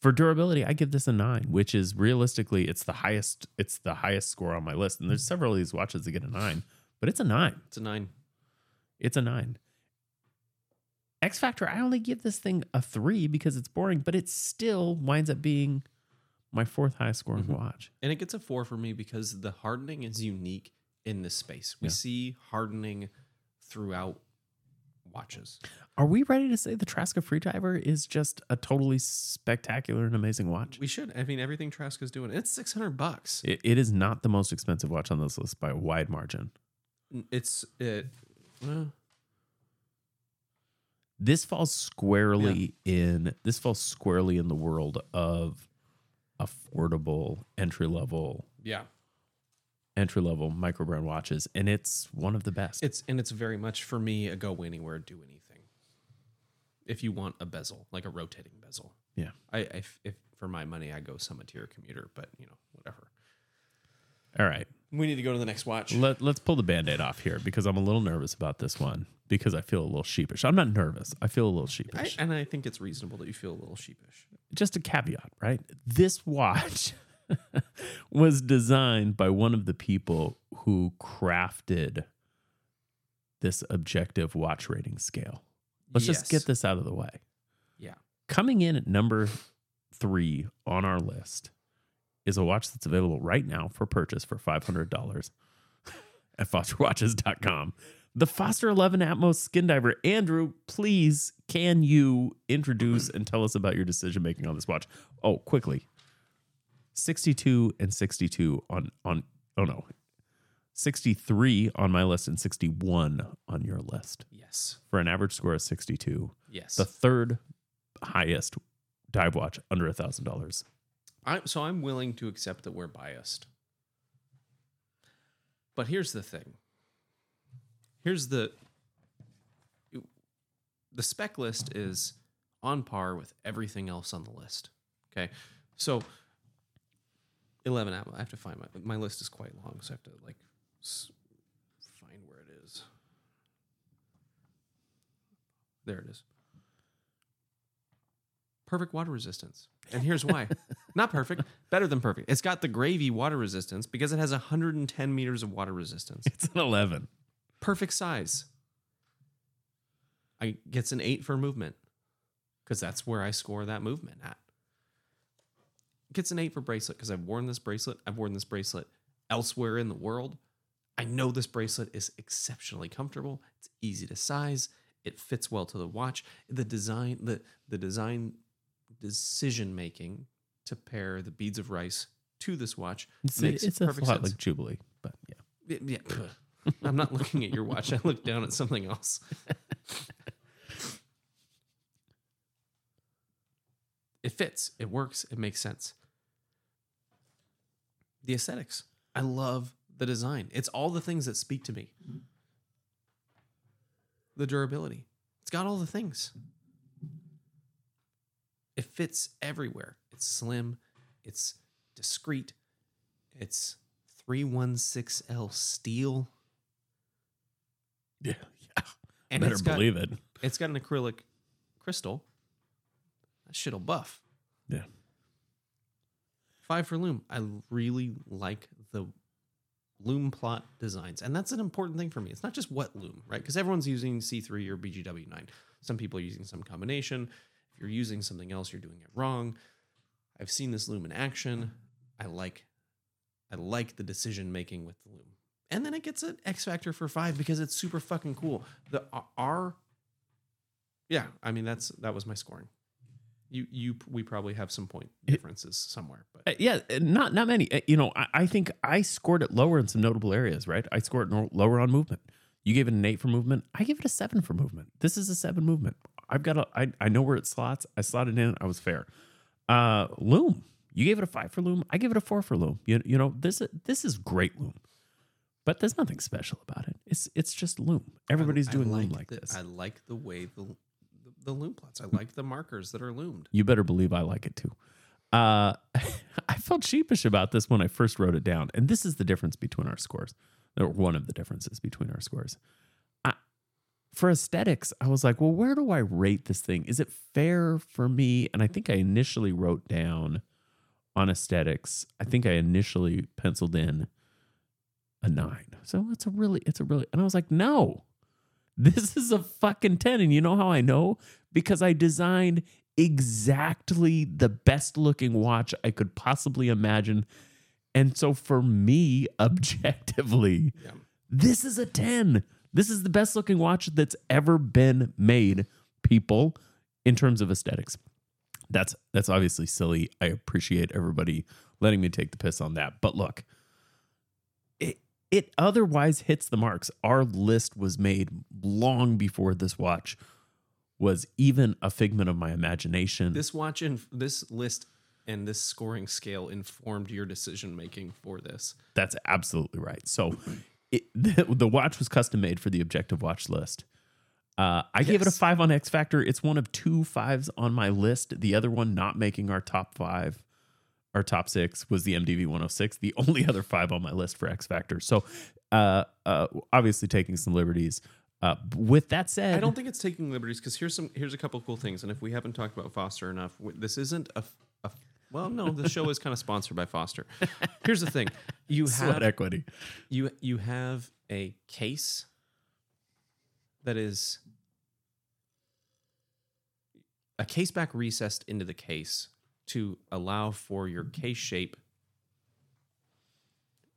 For durability, I give this a nine, which is realistically it's the highest it's the highest score on my list. And there's several of these watches that get a nine, but it's a nine. It's a nine. It's a nine. X Factor, I only give this thing a three because it's boring, but it still winds up being my fourth highest scoring Mhm. watch. And it gets a four for me because the hardening is unique in this space. We Yeah. see hardening throughout watches. Are we ready to say the Traska Freediver is just a totally spectacular and amazing watch? We should. I mean, everything Traska's doing. It's 600 bucks. It, it is not the most expensive watch on this list by a wide margin. It's, it, well, This falls squarely in this falls squarely in the world of affordable entry level yeah. entry level micro brand watches, and it's one of the best. It's and it's very much for me a go anywhere, do anything. If you want a bezel, like a rotating bezel, Yeah. I if for my money, I go Summiteer commuter, but you know whatever. All right. We need to go to the next watch. Let, let's pull the band-aid off here because I'm a little nervous about this one because I feel a little sheepish. I'm not nervous. I feel a little I, sheepish. and I think it's reasonable that you feel a little sheepish. Just a caveat, right? This watch was designed by one of the people who crafted this objective watch rating scale. Let's just get this out of the way. Yeah. Coming in at number three on our list is a watch that's available right now for purchase for $500 at fosterwatches.com. The Foster 11 Atmos Skin Diver. Andrew, please, can you introduce and tell us about your decision making on this watch? Oh, quickly. 62 and 62 on on oh no. 63 on my list and 61 on your list Yes. for an average score of 62 Yes. the third highest dive watch under a thousand dollars. I, so I'm willing to accept that we're biased. But here's the thing. Here's the the spec list is on par with everything else on the list. Okay. So 11 app. I have to find my my list is quite long, so I have to like find where it is. There it is. Perfect water resistance. And here's why. Not perfect, better than perfect. It's got the gravy water resistance because it has 110 meters of water resistance. It's an 11. Perfect size. I gets an 8 for movement cuz that's where I score that movement at. Gets an 8 for bracelet cuz I've worn this bracelet. I've worn this bracelet elsewhere in the world. I know this bracelet is exceptionally comfortable. It's easy to size. It fits well to the watch. The design, the the design decision making to pair the beads of rice to this watch It's, makes it's a lot perfect sense. like Jubilee, but yeah. Yeah. I'm not looking at your watch. I look down at something else. it fits. It works. It makes sense. The aesthetics. I love the design. It's all the things that speak to me. The durability. It's got all the things. It fits everywhere. It's slim. It's discreet. It's 316L steel. Yeah. yeah. And Better got, believe it. It's got an acrylic crystal. That shit'll buff. Yeah. Five for lume. I really like the lume plot designs. And that's an important thing for me. It's not just what lume, right? Because everyone's using C3 or BGW9. Some people are using some combination. If you're using something else, you're doing it wrong. I've seen this lume in action. I like I like the decision making with the lume. And then it gets an X Factor for five because it's super fucking cool. The R Yeah, I mean that's that was my scoring. You you we probably have some point differences somewhere, but Uh, yeah, uh, not not many. Uh, You know, I, I think I scored it lower in some notable areas, right? I scored lower on movement. You gave it an eight for movement. I give it a seven for movement. This is a seven movement. I've got a. I I know where it slots. I slotted in. I was fair. Uh, lume. You gave it a five for Lume. I give it a four for Lume. You, you know this this is great Lume, but there's nothing special about it. It's it's just Lume. Everybody's I doing Lume like the- this. I like the way the the, the lume plots. I like the markers that are lumed. you better believe I like it too. Uh, I felt sheepish about this when I first wrote it down, and this is the difference between our scores, or one of the differences between our scores. For aesthetics, I was like, well, where do I rate this thing? Is it fair for me? And I think I initially wrote down on aesthetics. I think I initially penciled in a nine. So it's a really, it's a really, and I was like, no, this is a fucking 10. And you know how I know? Because I designed exactly the best looking watch I could possibly imagine. And so for me, objectively, Yeah. this is a 10. This is the best looking watch that's ever been made, people, in terms of aesthetics. That's that's obviously silly. I appreciate everybody letting me take the piss on that. But look, it it otherwise hits the marks. Our list was made long before this watch was even a figment of my imagination. This watch and this list and this scoring scale informed your decision making for this. That's absolutely right. So it, the, the watch was custom made for the objective watch list. Uh, I gave it a five on X Factor. It's one of two fives on my list. The other one not making our top five, our top six was the MDV 106. The only other five on my list for X Factor. So, uh, uh, obviously taking some liberties. Uh, with that said, I don't think it's taking liberties because here's some here's a couple cool things. And if we haven't talked about Foster enough, this isn't a well, no, the show is kind of sponsored by Foster. Here's the thing: you sweat have equity. you you have a case that is a case back recessed into the case to allow for your case shape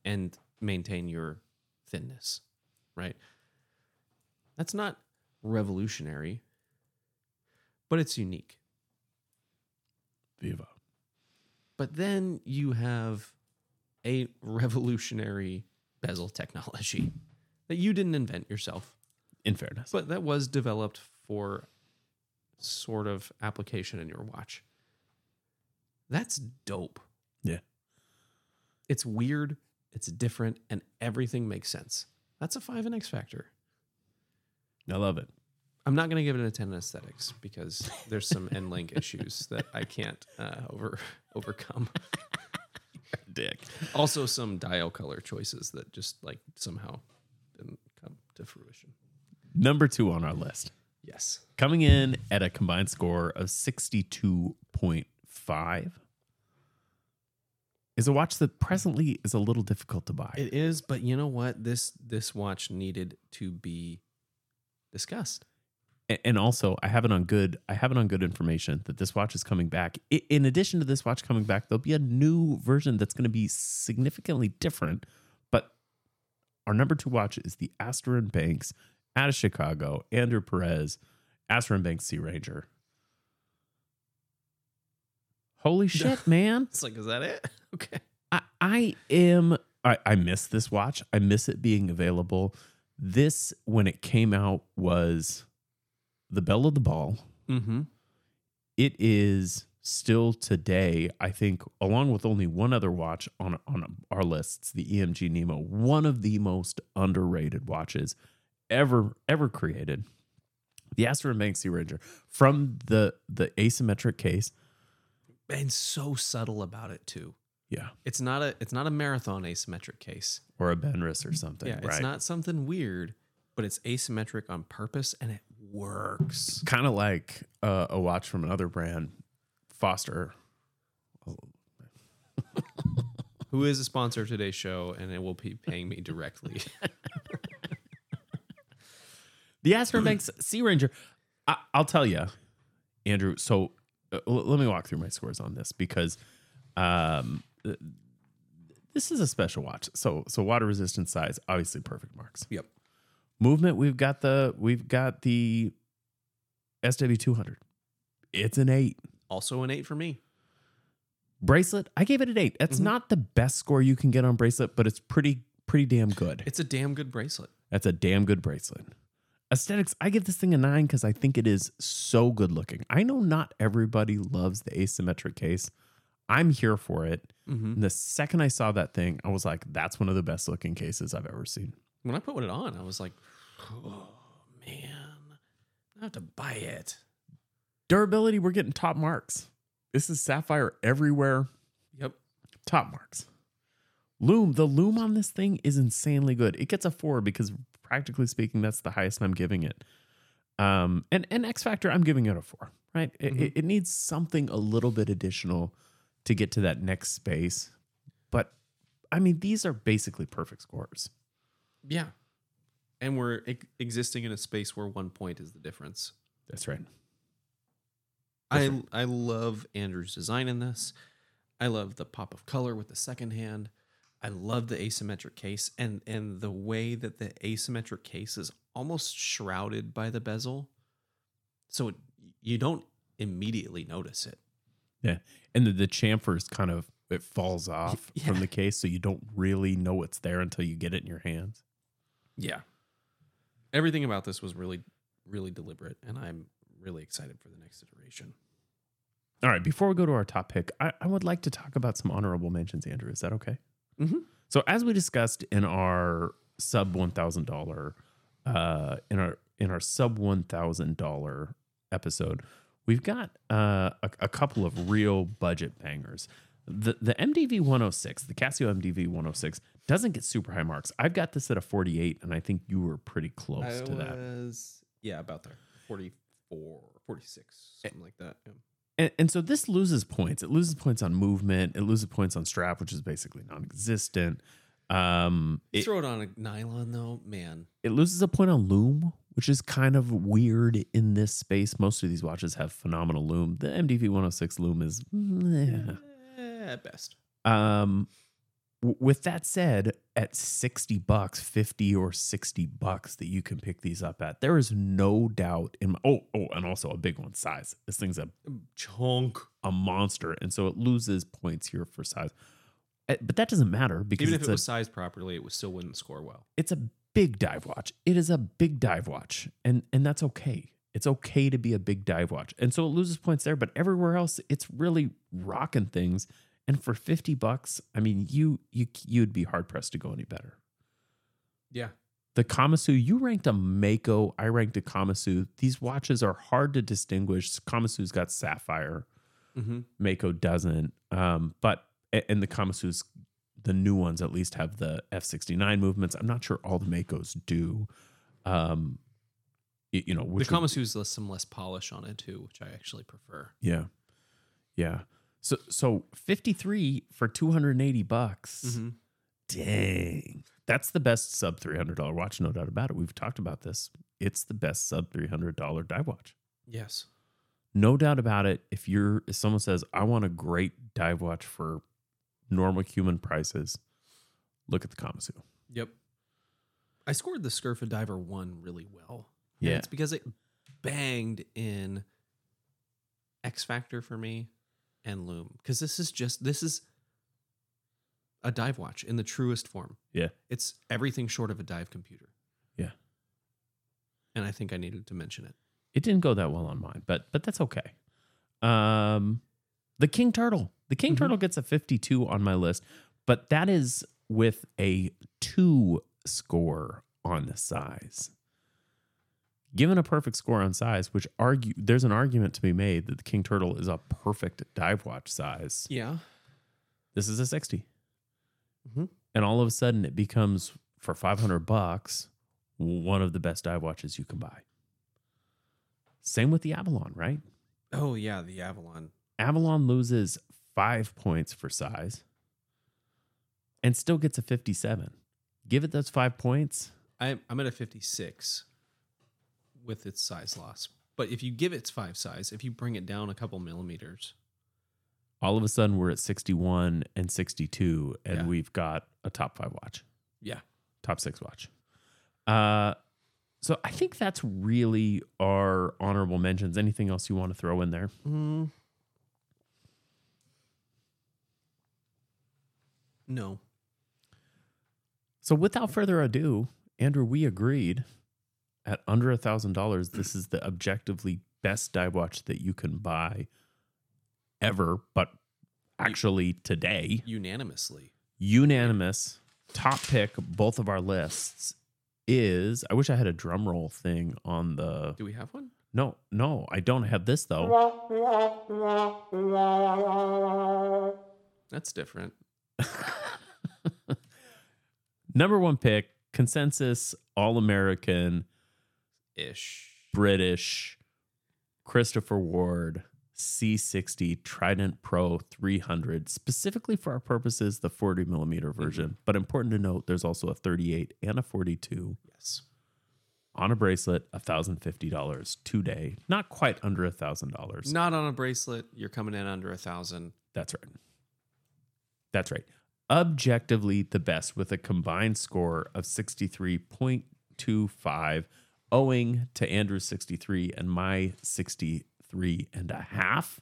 and maintain your thinness, right? That's not revolutionary, but it's unique. Viva. But then you have a revolutionary bezel technology that you didn't invent yourself, In fairness, but that was developed for sort of application in your watch. That's dope. Yeah. It's weird, it's different, and everything makes sense. That's a five in X Factor. I love it. I'm not going to give it a 10 in aesthetics because there's some end link issues that I can't uh, over overcome. Dick. Also, some dial color choices that just like somehow didn't come to fruition. Number two on our list. Yes. coming in at a combined score of 62.5 is a watch that presently is a little difficult to buy. It is, but you know what? This this watch needed to be discussed. And also, I have it on good I have it on good information that this watch is coming back. In addition to this watch coming back, there'll be a new version that's going to be significantly different, but our number 2 watch is the Astor and Banks out of Chicago, Andrew Perez, Astor and Banks Sea Ranger. Holy shit, man. It's like, is that it? Okay. I, I am I, I miss this watch. I miss it being available. This when it came out was the bell of the ball. Mm-hmm. It is still today, I think, along with only one other watch on on our lists, the EMG Nemo, one of the most underrated watches ever ever created. The Astor and Banks Sea Ranger from the the asymmetric case. And so subtle about it too. Yeah. It's not a it's not a marathon asymmetric case. Or a Benarus or something. Yeah, right. it's not something weird, but it's asymmetric on purpose and it works. kind of like uh, a watch from another brand, Foster. Who is a sponsor of today's show and it will be paying me directly. The Astor Banks Sea Ranger. I, I'll tell you, Andrew. So uh, l- let me walk through my scores on this because um, th- this is a special watch. So so water resistant size, obviously perfect marks. yep. Movement, we've got the we've got the SW two hundred. It's an eight. Also an eight for me. Bracelet, I gave it an eight. That's Mhm. not the best score you can get on bracelet, but it's pretty pretty damn good. It's a damn good bracelet. That's a damn good bracelet. Aesthetics, I give this thing a nine because I think it is so good looking. I know not everybody loves the asymmetric case. I'm here for it. Mm-hmm. And the second I saw that thing, I was like, that's one of the best looking cases I've ever seen. When I put it on, I was like, oh man, I have to buy it. Durability, we're getting top marks. This is sapphire everywhere. Yep. Top marks. Lume, the lume on this thing is insanely good. It gets a four because practically speaking, that's the highest I'm giving it. Um, and and X Factor, I'm giving it a four. Right? It, Mhm. it, it needs something a little bit additional to get to that next space. But I mean, these are basically perfect scores. Yeah. And we're ex- existing in a space where one point is the difference. That's right. I I love Andrew's design in this. I love the pop of color with the second hand. I love the asymmetric case and and the way that the asymmetric case is almost shrouded by the bezel. So it, you don't immediately notice it. Yeah. And the, the chamfer is kind of it falls off Yeah. from the case, so you don't really know it's there until you get it in your hands. Yeah. Everything about this was really really deliberate and I'm really excited for the next iteration. All right, before we go to our top pick, I, I would like to talk about some honorable mentions, Andrew. Is that okay? Mhm. So, as we discussed in our sub one thousand dollar, uh, in our in our sub one thousand dollar episode, we've got uh, a, a couple of real budget bangers. The the MDV one hundred six, the Casio MDV one hundred six, doesn't get super high marks. I've got this at a forty eight, and I think you were pretty close I to that. yeah, about there. 44, 46, something like that. Yeah. And, and so this loses points. It loses points on movement. It loses points on strap, which is basically non-existent. Um, it, Throw it on a nylon though, man. it loses a point on lume, which is kind of weird in this space. Most of these watches have phenomenal lume. The MDV 106 lume is, mm, Eh, at best. um, w- with that said, at 60 bucks, 50 or 60 bucks that you can pick these up at, there is no doubt in my, oh, oh, and also a big one size. This thing's a Chunk. a monster, and so it loses points here for size. Uh, But that doesn't matter because Even if it a was sized properly, it still wouldn't score well. it's a big dive watch. It is a big dive watch, and and that's okay. It's okay to be a big dive watch, and so it loses points there. But everywhere else, it's really rocking things. And for fifty bucks, I mean, you you you'd be hard pressed to go any better. Yeah. The Kamasu, you ranked a Mako. I ranked a Kamasu. These watches are hard to distinguish. Kamasu's got sapphire. Mm-hmm. Mako doesn't. Um, but and the Kamasu's, the new ones at least have the F69 movements. I'm not sure all the Makos do. Um, you know, The Kamasu's less some less polish on it too, which I actually prefer. yeah, yeah. So so 53 for 280 bucks. Mm-hmm. Dang, that's the best sub 300 dollar watch, no doubt about it. We've talked about this. It's the best sub 300 dollar dive watch. Yes. no doubt about it if you're if someone says i want a great dive watch for normal human prices look at the kamasu Yep. I scored the Scurfa Diver one really well. And Yeah. It's because it banged in X Factor for me and Lume. Because this is just this is a dive watch in the truest form. Yeah. It's everything short of a dive computer. Yeah. And I think I needed to mention it. it didn't go that well on mine but but that's okay um the king turtle the king Mhm. turtle gets a 52 on my list but that is with a 2 score on the size given a perfect score on size which argue there's an argument to be made that the king turtle is a perfect dive watch size. Yeah. this is a 60 Mhm. and all of a sudden it becomes for 500 bucks one of the best dive watches you can buy. Same with the avalon right? Oh yeah, the Avalon. avalon loses five points for size and still gets a 57 give it those five points. I, I'm at a 56 with its size loss. But if you give its five size, if you bring it down a couple millimeters, all of a sudden we're at 61 and 62 and Yeah. we've got a top five watch yeah. top six watch. Uh, so I think that's really our honorable mentions. Anything else you want to throw in there? Mm. No. So without further ado, Andrew, we agreed at under a thousand dollars. This is the objectively best dive watch that you can buy ever. But actually today, unanimously. unanimous top pick, both of our lists is. I wish I had a drum roll thing on the. Do we have one? No, no, I don't have this though. That's different. Number one pick, consensus, All American, Ish. British, Christopher Ward, C60 Trident Pro 300, specifically for our purposes, the 40 millimeter mm-hmm. version. But important to note, there's also a 38 and a 42 Yes. on a bracelet, $1,050 today. Not quite under a $1,000. Not on a bracelet. You're coming in under a thousand. That's right. That's right. Objectively the best with a combined score of 63.25, owing to Andrew's 63 and my 63 and a half.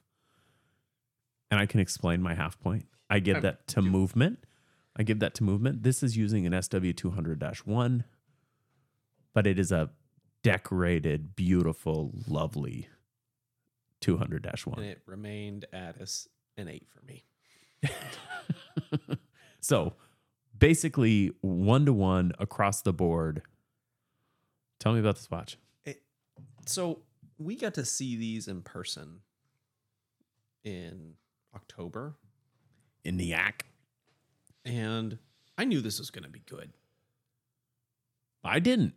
And I can explain my half point. I give Um, that to movement. I give that to movement. This is using an SW200 1, but it is a decorated, beautiful, lovely 200 And 1. it remained at a an eight for me. So basically, one to one across the board. Tell me about this watch. So we got to see these in person in October, In the yak. and I knew this was going to be good. I didn't.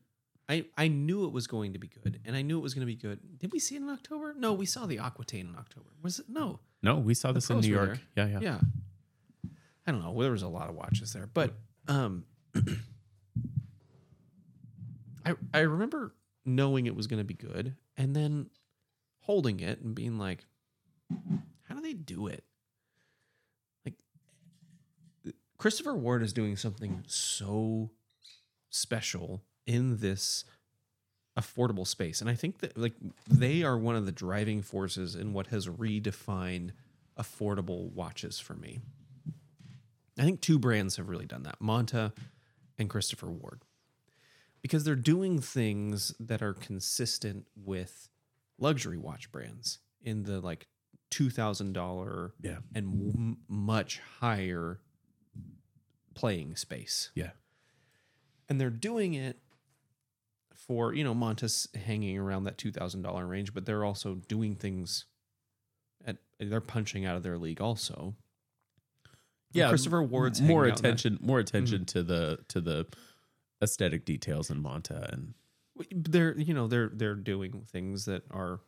I, I knew it was going to be good, and I knew it was going to be good. Did we see it in October? No, we saw the Aquitaine in October. Was it? No. No, we saw this in New were York. Yeah, yeah. Yeah. I don't know. There was a lot of watches there, but um, I I remember knowing it was going to be good, and then holding it and being like, "How do they do it?" Like Christopher Ward is doing something so special in this affordable space, and I think that like they are one of the driving forces in what has redefined affordable watches for me. I think two brands have really done that Monta and Christopher Ward. Because they're doing things that are consistent with luxury watch brands in the like $2,000 Yeah. and m- much higher playing space. Yeah. And they're doing it for, you know, Monta's hanging around that $2,000 range, but they're also doing things at, they're punching out of their league also. Yeah. Christopher Ward's more hanging out in attention, more attention mm-hmm. to the to the aesthetic details in Monta and they're you know they're they're doing things that are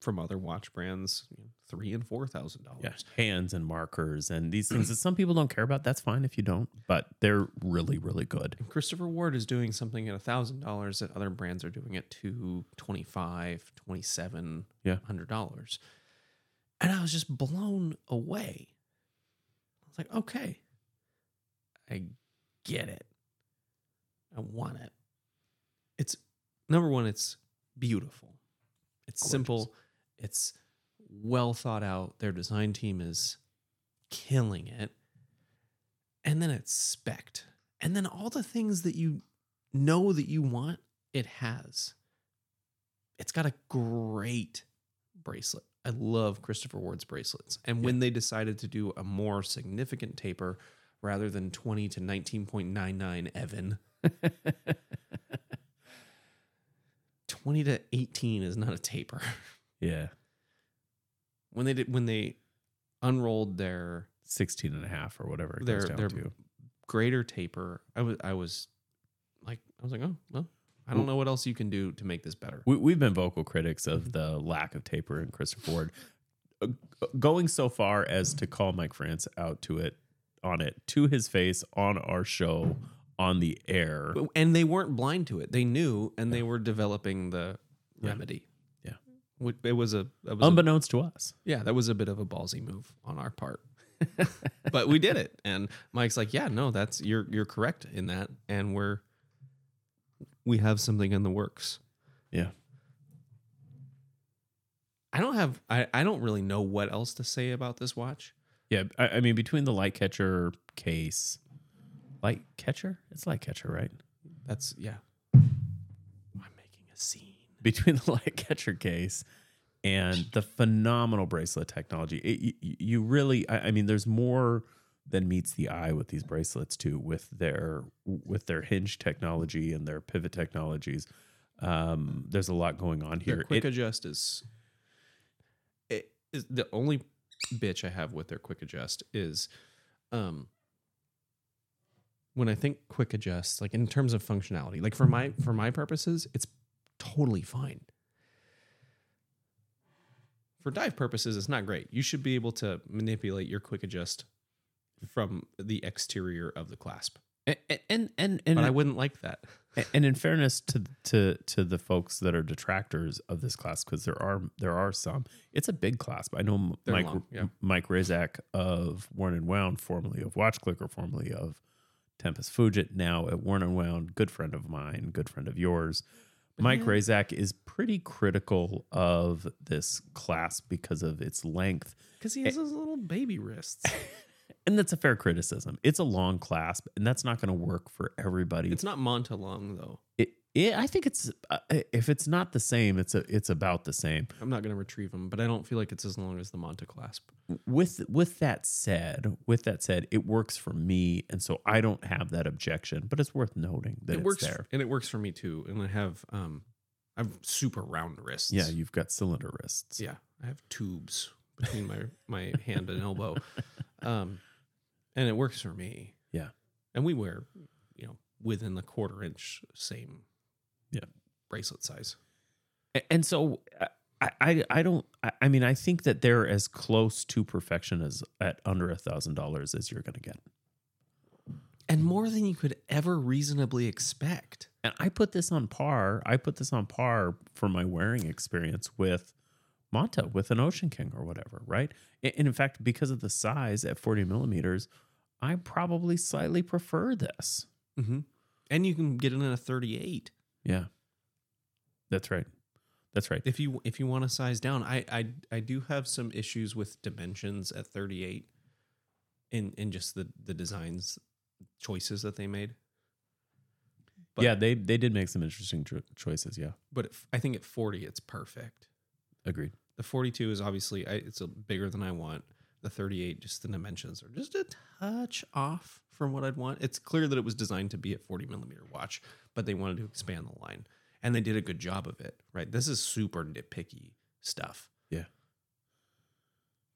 from other watch brands you know, three and four thousand yeah, dollars hands and markers and these things that some people don't care about. That's fine if you don't, but they're really, really good. and christopher ward is doing something at a thousand dollars that other brands are doing at two twenty five twenty seven Yeah. hundred dollars and i was just blown away i was like okay i get it i want it. It's number one it's beautiful. It's Gorgeous. simple. It's well thought out. Their design team is killing it. And then it's spec and then all the things that you know that you want it has. It's got a great bracelet. I love christopher ward's bracelets. And when they decided to do a more significant taper rather than 20 to 19.99 evan 20 to 18 is not a taper Yeah. when they did when they unrolled their 16 and a half or whatever it goes down they're- to. greater taper i was i was like i was like oh well i don't know what else you can do to make this better We, we've been vocal critics of the lack of taper in Christopher Ward, Uh, going so far as to call Mike France out to it on it to his face on our show on the air. And they weren't blind to it they knew and they were developing the Yeah. remedy Yeah. It was a, that was a Unbeknownst to us. yeah that was a bit of a ballsy move on our part but we did it and mike's like yeah no that's you're you're correct in that and we're we have something in the works Yeah. i don't have i i don't really know what else to say about this watch Yeah. I, I mean, between the light catcher case, light catcher? It's light catcher, right? that's yeah i'm making a scene Between the light catcher case and the phenomenal bracelet technology. It, you, you really, I, I mean, there's more than meets the eye with these bracelets too, with their with their hinge technology and their pivot technologies. Um, there's a lot going on here. Their quick It- adjust is, it is the only bitch I have with their quick adjust is, um, when I think quick adjust, like in terms of functionality, like for my for my purposes, it's totally fine. For dive purposes, it's not great. You should be able to manipulate your quick adjust from the exterior of the clasp, and and and, and but I wouldn't like that. and in fairness to to to the folks that are detractors of this class, because there are there are some, it's a big clasp. I know They're Mike long, yeah. Mike Razak of Worn and Wound, formerly of Watch Clicker, formerly of Tempest Fugit, now at Worn and Wound, good friend of mine, good friend of yours. Mike mm-hmm. Yeah. Razak is pretty critical of this class because of its length. Because he has his little baby wrists. And that's a fair criticism. It's a long clasp, and that's not going to work for everybody. It's not Monta long though. It, it, I think it's uh, if it's not the same, it's a, it's about the same. I'm not going to retrieve them, but I don't feel like it's as long as the Monta clasp. With with that said, with that said, it works for me, and so I don't have that objection. But it's worth noting that it it's works, there. and it works for me too. And I have, um, I have super round wrists. Yeah, you've got cylinder wrists. yeah, I have tubes between my my hand and elbow, um, and it works for me. Yeah. and we wear, you know, within the quarter inch same, Yeah. bracelet size. And so I, I, I don't. I, mean, I think that they're as close to perfection as at under a thousand dollars as you're going to get. And more than you could ever reasonably expect. And I put this on par. I put this on par for my wearing experience with Monta, with an Ocean King or whatever, right? And and in fact, because of the size at 40 millimeters, I probably slightly prefer this. Mm-hmm. And you can get it in a 38. Yeah. That's right. That's right. if you if you want to size down i i i do have some issues with dimensions at 38 in in just the the designs choices that they made but- yeah, they they did make some interesting cho- choices. Yeah. but if, i think at 40 it's perfect Agreed. the 42 is obviously I, it's a bigger than i want the 38 just the dimensions are just a touch off from what i'd want it's clear that it was designed to be a 40 millimeter watch but they wanted to expand the line and they did a good job of it right this is super nitpicky stuff Yeah.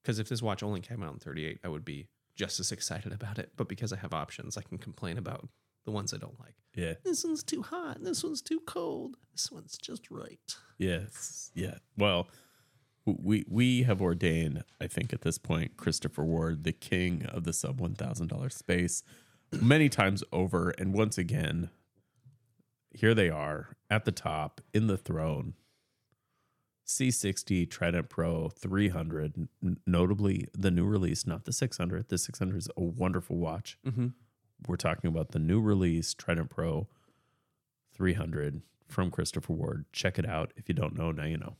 because if this watch only came out in 38 i would be just as excited about it but because i have options i can complain about the ones i don't like Yeah. this one's too hot this one's too cold this one's just right Yes. Yeah. Well, we we have ordained, I think, at this point, Christopher Ward, the king of the sub one thousand dollar space, many times over. And once again, here they are at the top in the throne. C60 Trident Pro 300, n- notably the new release, not the 600. The 600 is a wonderful watch. mm-hmm. We're talking about the new release Trident Pro 300 from Christopher Ward. Check it out. If you don't know, now you know.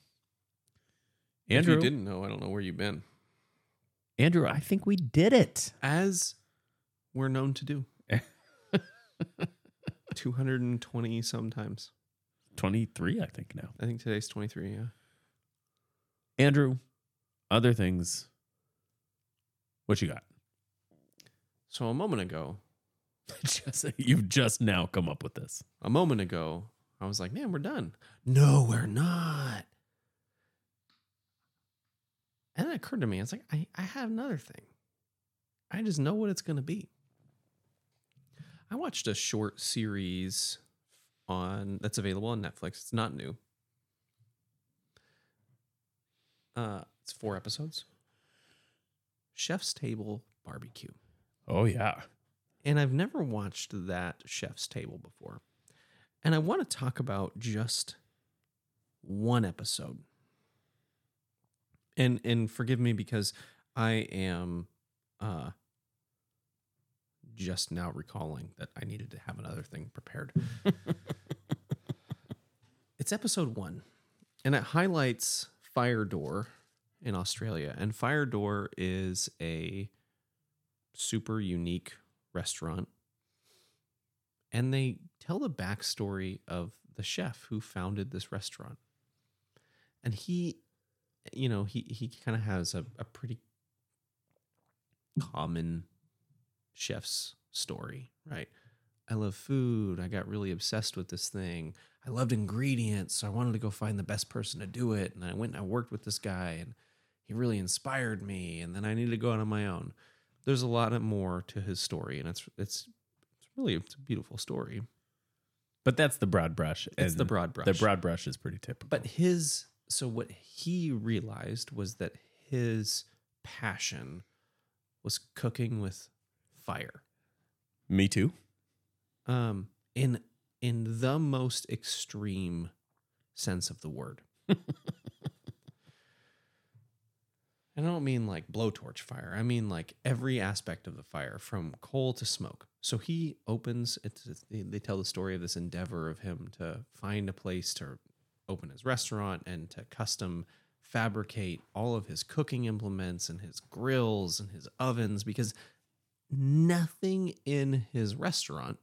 Andrew, if you didn't know i don't know where you've been Andrew, I think we did it. as we're known to do 220 sometimes 23, I think now. i think today's 23 yeah Andrew, other things. What you got? so a moment ago just, you've just now come up with this. a moment ago i was like man we're done no we're not and it occurred to me i was like i, I have another thing i just know what it's going to be i watched a short series on that's available on netflix it's not new uh it's four episodes chef's table barbecue Oh, yeah. and I've never watched that chef's table before. And I want to talk about just one episode. And and forgive me because I am uh just now recalling that I needed to have another thing prepared. it's episode 1 and it highlights Fire Door in Australia and Fire Door is a super unique restaurant. And they tell the backstory of the chef who founded this restaurant. And he you know, he he kind of has a, a pretty common chef's story, right? I love food. I got really obsessed with this thing. I loved ingredients, so I wanted to go find the best person to do it. And I went and I worked with this guy, and he really inspired me. And then I needed to go out on my own. There's a lot more to his story, and it's it's it's really it's a beautiful story. But that's the broad brush. It's the broad brush. The broad brush is pretty typical. But his so what he realized was that his passion was cooking with fire. me too. Um in in the most extreme sense of the word. I don't mean like blowtorch fire. I mean like every aspect of the fire from coal to smoke. So he opens it's they tell the story of this endeavor of him to find a place to open his restaurant and to custom fabricate all of his cooking implements and his grills and his ovens because nothing in his restaurant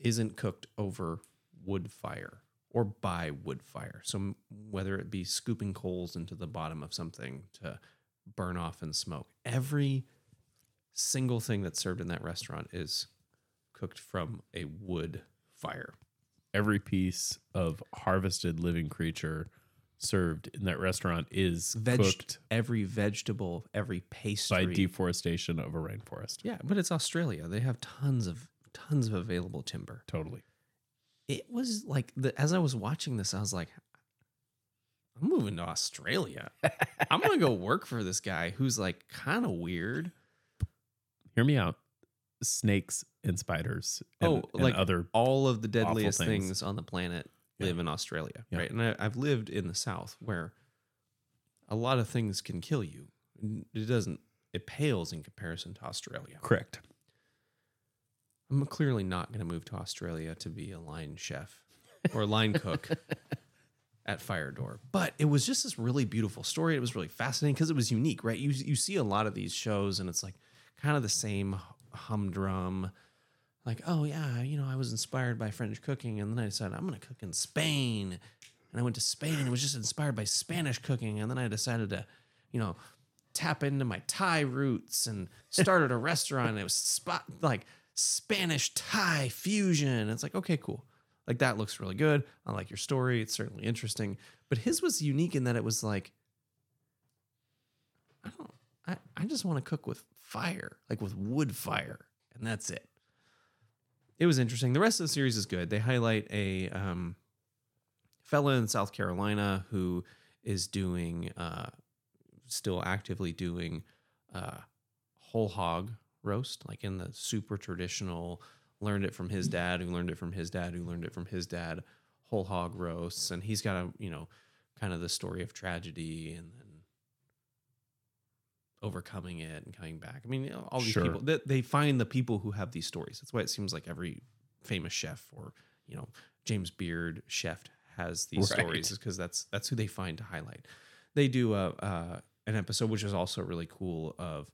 isn't cooked over wood fire or by wood fire. So whether it be scooping coals into the bottom of something to burn off and smoke, every single thing that's served in that restaurant is cooked from a wood fire. Every piece of harvested living creature served in that restaurant is Veg- cooked every vegetable, every pastry. by deforestation of a rainforest. yeah, but it's Australia. They have tons of tons of available timber. Totally. it was like the as I was watching this, I was like, I'm moving to Australia. I'm gonna go work for this guy who's like kind of weird. Hear me out. Snakes and spiders and, Oh, like other All of the deadliest things. things. on the planet Yeah. live in Australia, Yeah. right? And I, I've lived in the South where a lot of things can kill you. It doesn't. It pales in comparison to Australia. correct. I'm clearly not going to move to Australia to be a line chef or line cook at Fire Door. But it was just this really beautiful story. It was really fascinating because it was unique, right? You you see a lot of these shows and it's like kind of the same humdrum. Like, oh yeah, you know, I was inspired by French cooking, and then I decided I'm going to cook in Spain, and I went to Spain and was just inspired by Spanish cooking, and then I decided to, you know, tap into my Thai roots and started a restaurant. And it was spot like Spanish Thai fusion. It's like, okay, cool. Like that looks really good. I like your story. It's certainly interesting. But his was unique in that it was like, I don't, I, I just want to cook with fire, like with wood fire, and that's it. It was interesting. The rest of the series is good. They highlight a um, fella in South Carolina who is doing, uh, still actively doing uh, whole hog roast, like in the super traditional. Learned it from his dad, who learned it from his dad, who learned it from his dad. Whole hog roasts, and he's got a you know, kind of the story of tragedy and then overcoming it and coming back. I mean, you know, all these Sure. people they, they find the people who have these stories. That's why it seems like every famous chef or you know James Beard chef has these Right. stories, is because that's that's who they find to highlight. They do a uh, an episode which is also really cool of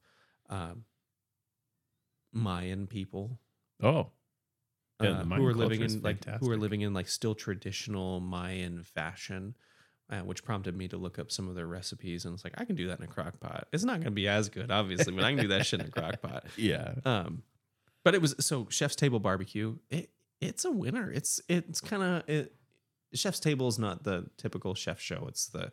um, Mayan people Oh, Yeah, uh, who are living in like who are living in like still traditional Mayan fashion, uh, which prompted me to look up some of their recipes. And it's like I can do that in a crock pot. It's not going to be as good, obviously, but I can do that shit in a crock pot. yeah. Um, but it was so Chef's Table Barbecue. It it's a winner. It's it's kind of it. Chef's Table is not the typical chef show. It's the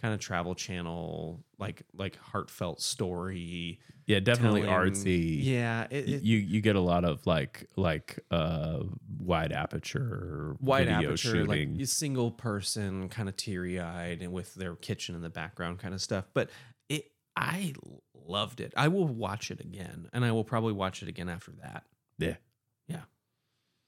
kind of travel channel, like like heartfelt story. Yeah, definitely telling- artsy. Yeah, it, it, you you get a lot of like like uh wide aperture wide aperture, shooting. like single person, kind of teary eyed, and with their kitchen in the background, kind of stuff. But it, I loved it. I will watch it again, and I will probably watch it again after that. yeah. Yeah,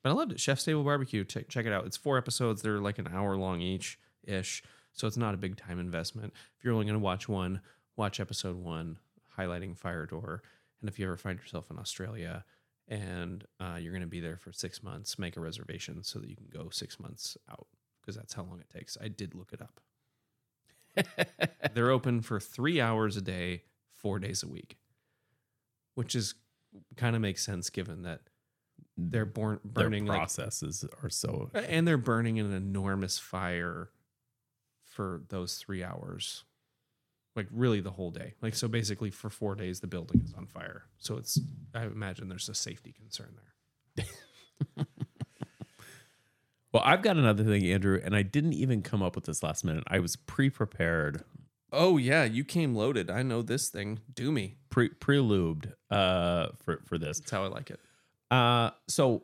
but I loved it. Chef's Table Barbecue. Check check it out. It's four episodes. They're like an hour long each ish, so it's not a big time investment. If you're only going to watch one, watch episode one, highlighting Fire Door. And if you ever find yourself in Australia and uh, you're going to be there for six months, make a reservation so that you can go six months out because that's how long it takes. I did look it up. They're open for three hours a day, four days a week, which is kind of makes sense given that they're born burning Their like processes are so and they're burning an enormous fire for those three hours. Like really the whole day. Like so basically for four days the building is on fire. So it's I imagine there's a safety concern there. Well, I've got another thing, Andrew, and I didn't even come up with this last minute. I was pre-prepared, Oh yeah, you came loaded. I know this thing. Do me. pre prelubed uh, for for this. That's how I like it. Uh, so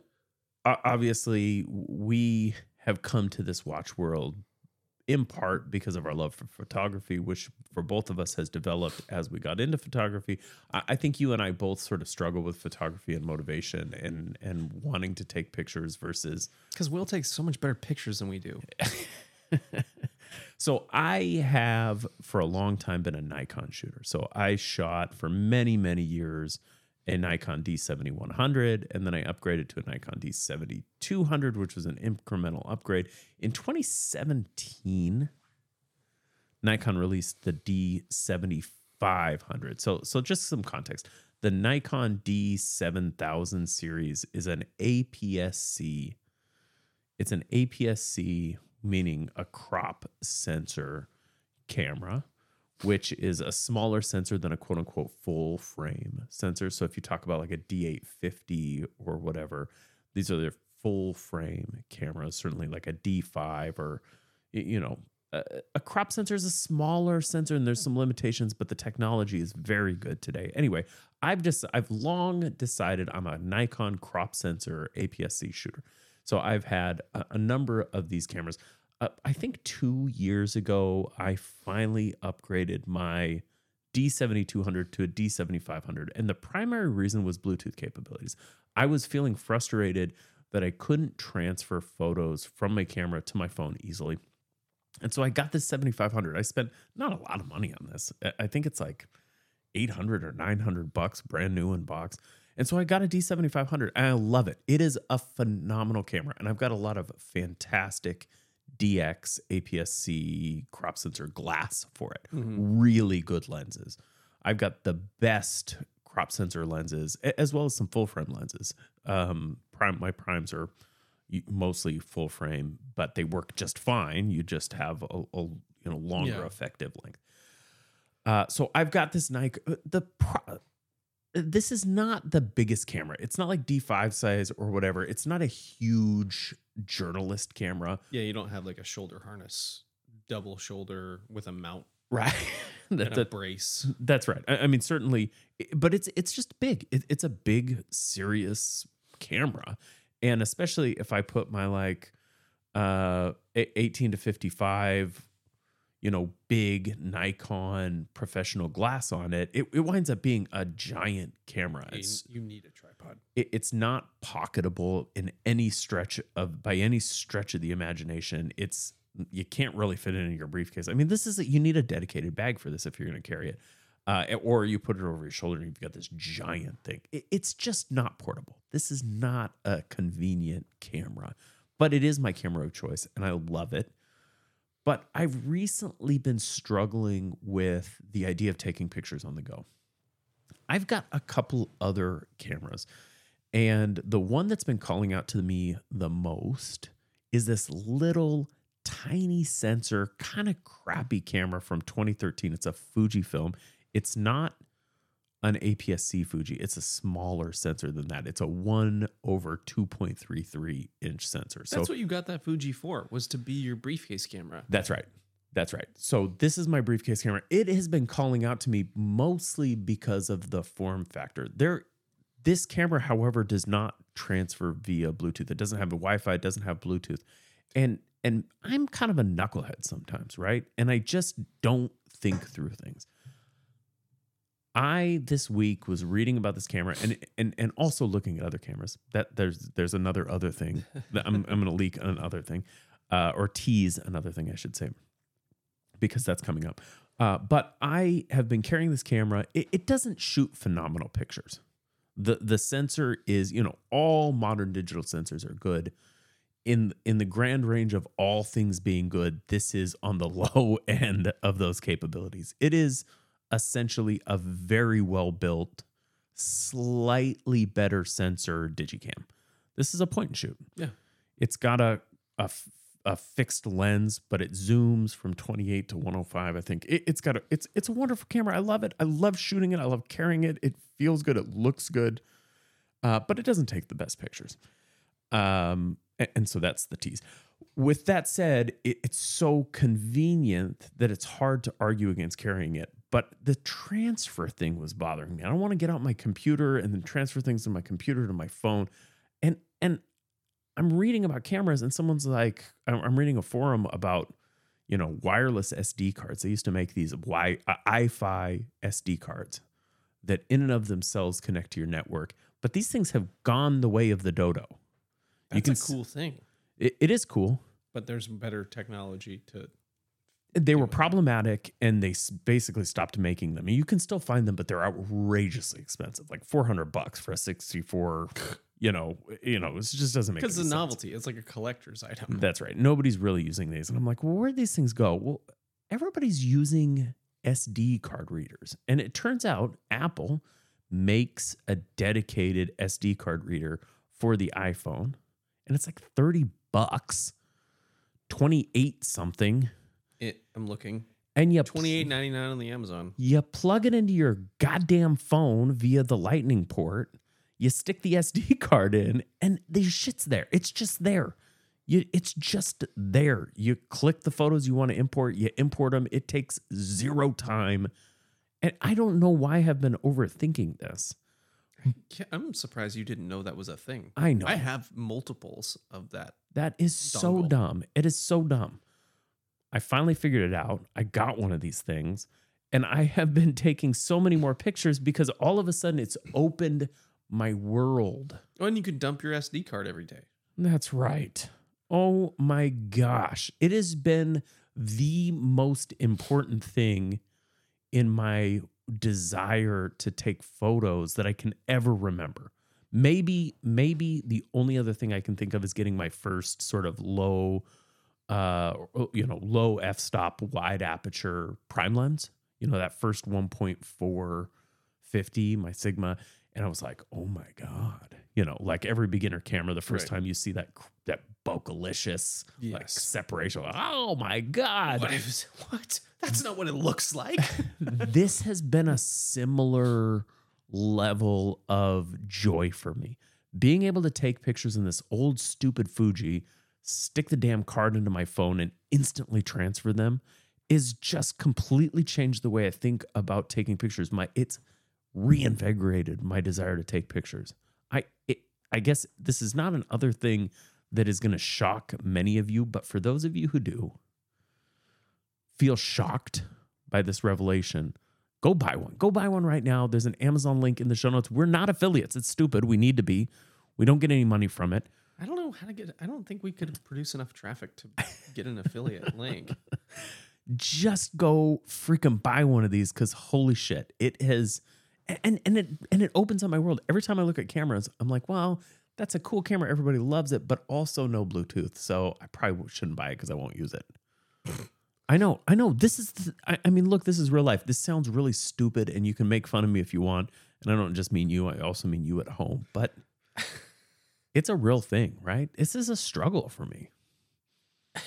o- obviously we have come to this watch world in part because of our love for photography, which for both of us has developed as we got into photography. I, I think you and I both sort of struggle with photography and motivation and and wanting to take pictures versus Because we'll takes so much better pictures than we do. So I have for a long time been a Nikon shooter. So I shot for many, many years a Nikon D7100, and then I upgraded to a Nikon D7200, which was an incremental upgrade. In 2017, Nikon released the D7500. So, so just some context. The Nikon D7000 series is an APS-C. It's an APS-C, meaning a crop sensor camera, which is a smaller sensor than a quote unquote full frame sensor. So if you talk about like a D850 or whatever, these are their full frame cameras, certainly like a D5 or, you know, a, crop sensor is a smaller sensor and there's some limitations, but the technology is very good today. Anyway, I've just, I've long decided I'm a Nikon crop sensor APS-C shooter. So I've had a, a number of these cameras. Uh, I think two years ago, I finally upgraded my D7200 to a D7500. And the primary reason was Bluetooth capabilities. I was feeling frustrated that I couldn't transfer photos from my camera to my phone easily. And so I got this 7500. I spent not a lot of money on this. I- think it's like 800 or 900 bucks brand new in box. And so I got a D7500 and I love it. It is a phenomenal camera and I've got a lot of fantastic DX APS-C crop sensor glass for it. Really good lenses. I've got the best crop sensor lenses as well as some full frame lenses. Um prime my primes are mostly full frame, but they work just fine. You just have a, a you know longer Yeah. effective length. Uh, so I've got this Nike. uh, The pro, this is not the biggest camera. It's not like D5 size or whatever. It's not a huge journalist camera, Yeah, you don't have like a shoulder harness, double shoulder with a mount right? that, brace. that's right. I, I mean, certainly, but it's it's just big. It, it's a big, serious camera, and especially if I put my like uh e- 18 to 55 you know big nikon professional glass on it it, it winds up being a giant camera. You, you need a tripod. it, it's not pocketable in any stretch of by any stretch of the imagination. It's you can't really fit it in your briefcase. I mean this is a, you need a dedicated bag for this if you're going to carry it. Uh, or you put it over your shoulder and you've got this giant thing. It, it's just not portable. This is not a convenient camera but it is my camera of choice and i love it but i've recently been struggling with the idea of taking pictures on the go I've got a couple other cameras, and the one that's been calling out to me the most is this little tiny sensor, kind of crappy camera from 2013. It's a Fujifilm. It's not an APS-C Fuji. It's a smaller sensor than that. It's a one over 2.33 inch sensor. So That's what you got that Fuji for, was to be your briefcase camera. that's right. That's right. So this is my briefcase camera. It has been calling out to me mostly because of the form factor. There this camera, however, does not transfer via Bluetooth. It doesn't have a Wi-Fi, it doesn't have Bluetooth. And and I'm kind of a knucklehead sometimes, right? And I just don't think through things. I this week was reading about this camera and and and also looking at other cameras. That there's there's another other thing that I'm I'm going to leak another thing, uh, or tease another thing I should say, because that's coming up. Uh, but I have been carrying this camera. It, it doesn't shoot phenomenal pictures. the The sensor is you know all modern digital sensors are good. In in the grand range of all things being good, this is on the low end of those capabilities. It is essentially a very well built, slightly better sensor digicam. This is a point and shoot. Yeah. it's got a a fixed lens, but it zooms from 28 to 105. I think it, it's got a it's it's a wonderful camera. I love it. I love shooting it. I love carrying it. It feels good. It looks good, uh, but it doesn't take the best pictures. Um, and, and so that's the tease. With that said, it, it's so convenient that it's hard to argue against carrying it. But the transfer thing was bothering me. I don't want to get out my computer and then transfer things from my computer to my phone. And and I'm reading about cameras, and someone's like, I'm I'm reading a forum about, you know, wireless SD cards. They used to make these Wi uh, Eye-Fi SD cards that in and of themselves connect to your network. But these things have gone the way of the dodo. That's can a cool thing, It, it is cool. but there's better technology to. They were problematic, and they basically stopped making them. You can still find them, but they're outrageously expensive, like 400 bucks for a 64. You know, you know, it just doesn't make sense. Because the sense. novelty, it's like a collector's item. That's right. Nobody's really using these. And I'm like, well, where'd these things go? Well, everybody's using SD card readers. And it turns out Apple makes a dedicated SD card reader for the iPhone. And it's like 30 bucks, 28 something. It, I'm looking. And you Twenty eight ninety nine on the Amazon. you plug it into your goddamn phone via the lightning port you stick the sd card in and the shit's there it's just there you, it's just there you click the photos you want to import you import them it takes zero time and i don't know why i have been overthinking this I'm surprised you didn't know that was a thing. i know I have multiples of that. That is so dumb. It is so dumb. I finally figured it out. I got one of these things and I have been taking so many more pictures because all of a sudden it's opened my world. Oh, and you can dump your SD card every day. That's right. Oh my gosh. It has been the most important thing in my desire to take photos that I can ever remember. Maybe, maybe the only other thing I can think of is getting my first sort of low, uh, you know, low f stop wide aperture prime lens. You know, that first 1.4 50, my Sigma. And I was like, oh my God. You know, like every beginner camera, the first Right. time you see that, that bocalicious like Yes. separation, oh my God. What is what? That's not what it looks like. this has been a similar level of joy for me. Being able to take pictures in this old stupid Fuji, stick the damn card into my phone and instantly transfer them is just completely changed the way I think about taking pictures. My it's reinvigorated my desire to take pictures. I it, I guess this is not an other thing that is going to shock many of you, but for those of you who do feel shocked by this revelation, go buy one. Go buy one right now. There's an Amazon link in the show notes. We're not affiliates. It's stupid. We need to be. We don't get any money from it. I don't know how to get. I don't think we could produce enough traffic to get an affiliate link. Just go freaking buy one of these because holy shit, it has and and it and it opens up my world. Every time I look at cameras, I'm like, well, that's a cool camera. Everybody loves it, but also no Bluetooth. So I probably shouldn't buy it because I won't use it. I know, I know. This is, the, I, I mean, look, this is real life. This sounds really stupid, and you can make fun of me if you want. And I don't just mean you; I also mean you at home. But it's a real thing, right? This is a struggle for me.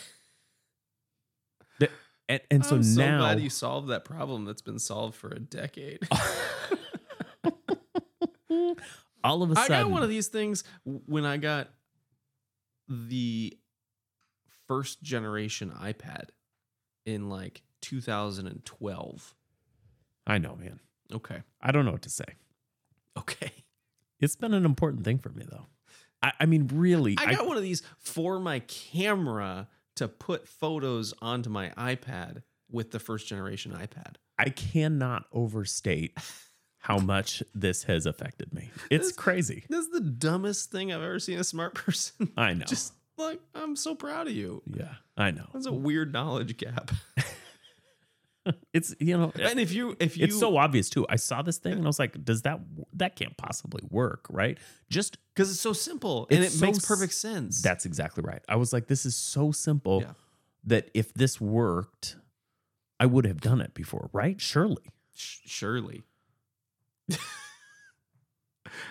The- and, and so I'm so now, glad you solved that problem that's been solved for a decade. all of a sudden, I got one of these things when I got the first generation iPad in like 2012. I know, man. Okay. I don't know what to say. Okay. It's been an important thing for me, though. I, I mean, really, I got one of these for my camera to put photos onto my iPad with the first generation iPad. I cannot overstate how much this has affected me. It's This- crazy. This is the dumbest thing I've ever seen a smart person. I know. Just like, I'm so proud of you. yeah, I know. That's a weird knowledge gap. It's you know, And if you, if you, it's so obvious too. I saw this thing and I was like, does that that can't possibly work, right? Just because it's so simple and it so makes perfect sense. that's exactly right. I was like, this is so simple Yeah. that if this worked, I would have done it before, right? Surely. Surely.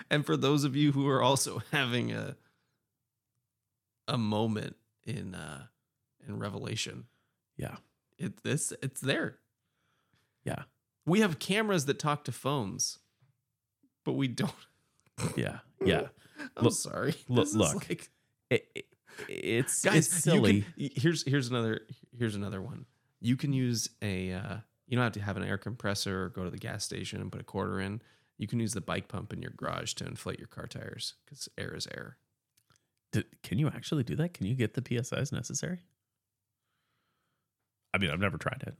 and for those of you who are also having a a moment in uh and revelation. Yeah. It this it's there. Yeah. We have cameras that talk to phones, but we don't. Yeah. Yeah. I'm Look- sorry. look- look. like- It, it- it's guys, it's you silly. can- here's here's another here's another one. You can use a uh, you don't have to have an air compressor or go to the gas station and put a quarter in. You can use the bike pump in your garage to inflate your car tires because air is air. Did, can you actually do that? Can you get the PSIs necessary? I mean, I've never tried it.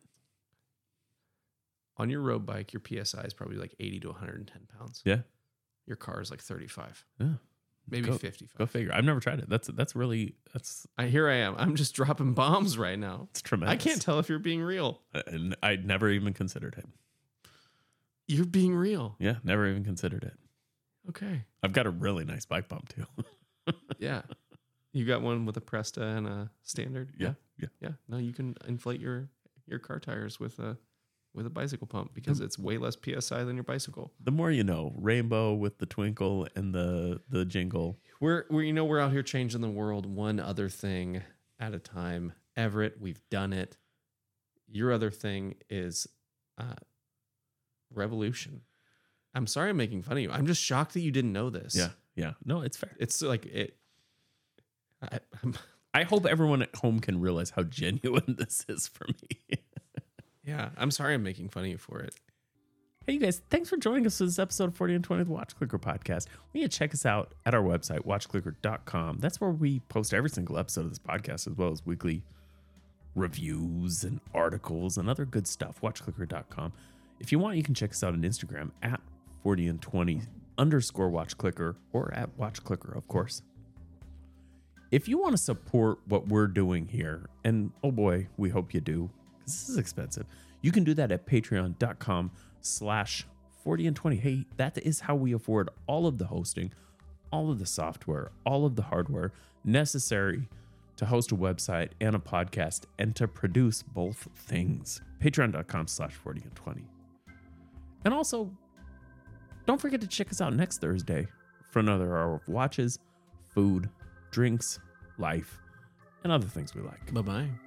On your road bike, your PSI is probably like 80 to 110 pounds. Yeah. Your car is like 35, Yeah. maybe Go- 55. Go figure. I've never tried it. That's that's really that's I here I am. I'm just dropping bombs right now. it's tremendous. I can't tell if you're being real. Uh, and I'd never even considered it. You're being real. Yeah, never even considered it. Okay. I've got a really nice bike pump too. Yeah. You got one with a Presta and a standard. yeah, yeah. Yeah. No, you can inflate your your car tires with a with a bicycle pump because it's way less PSI than your bicycle. The more you know. Rainbow with the twinkle and the the jingle. We're we're you know we're out here changing the world one other thing at a time. Everett, we've done it. Your other thing is uh revolution. I'm sorry I'm making fun of you. I'm just shocked that you didn't know this. Yeah, yeah. No, it's fair. It's like it I, I'm, I hope everyone at home can realize how genuine this is for me. Yeah, I'm sorry I'm making fun of you for it. Hey, you guys, thanks for joining us for this episode of 40 and 20 of the Watch Clicker podcast. We need to check us out at our website, watchclicker.com. That's where we post every single episode of this podcast, as well as weekly reviews and articles and other good stuff. Watchclicker.com. If you want, you can check us out on Instagram at 40 and 20 underscore watchclicker or at watchclicker, of course. If you want to support what we're doing here, and oh boy, we hope you do, this is expensive, you can do that at patreon.com slash 40 and 20. Hey, that is how we afford all of the hosting, all of the software, all of the hardware necessary to host a website and a podcast and to produce both things. Patreon.com slash 40 and 20. And also, don't forget to check us out next Thursday for another hour of watches, food, drinks, life, and other things we like. Bye-bye.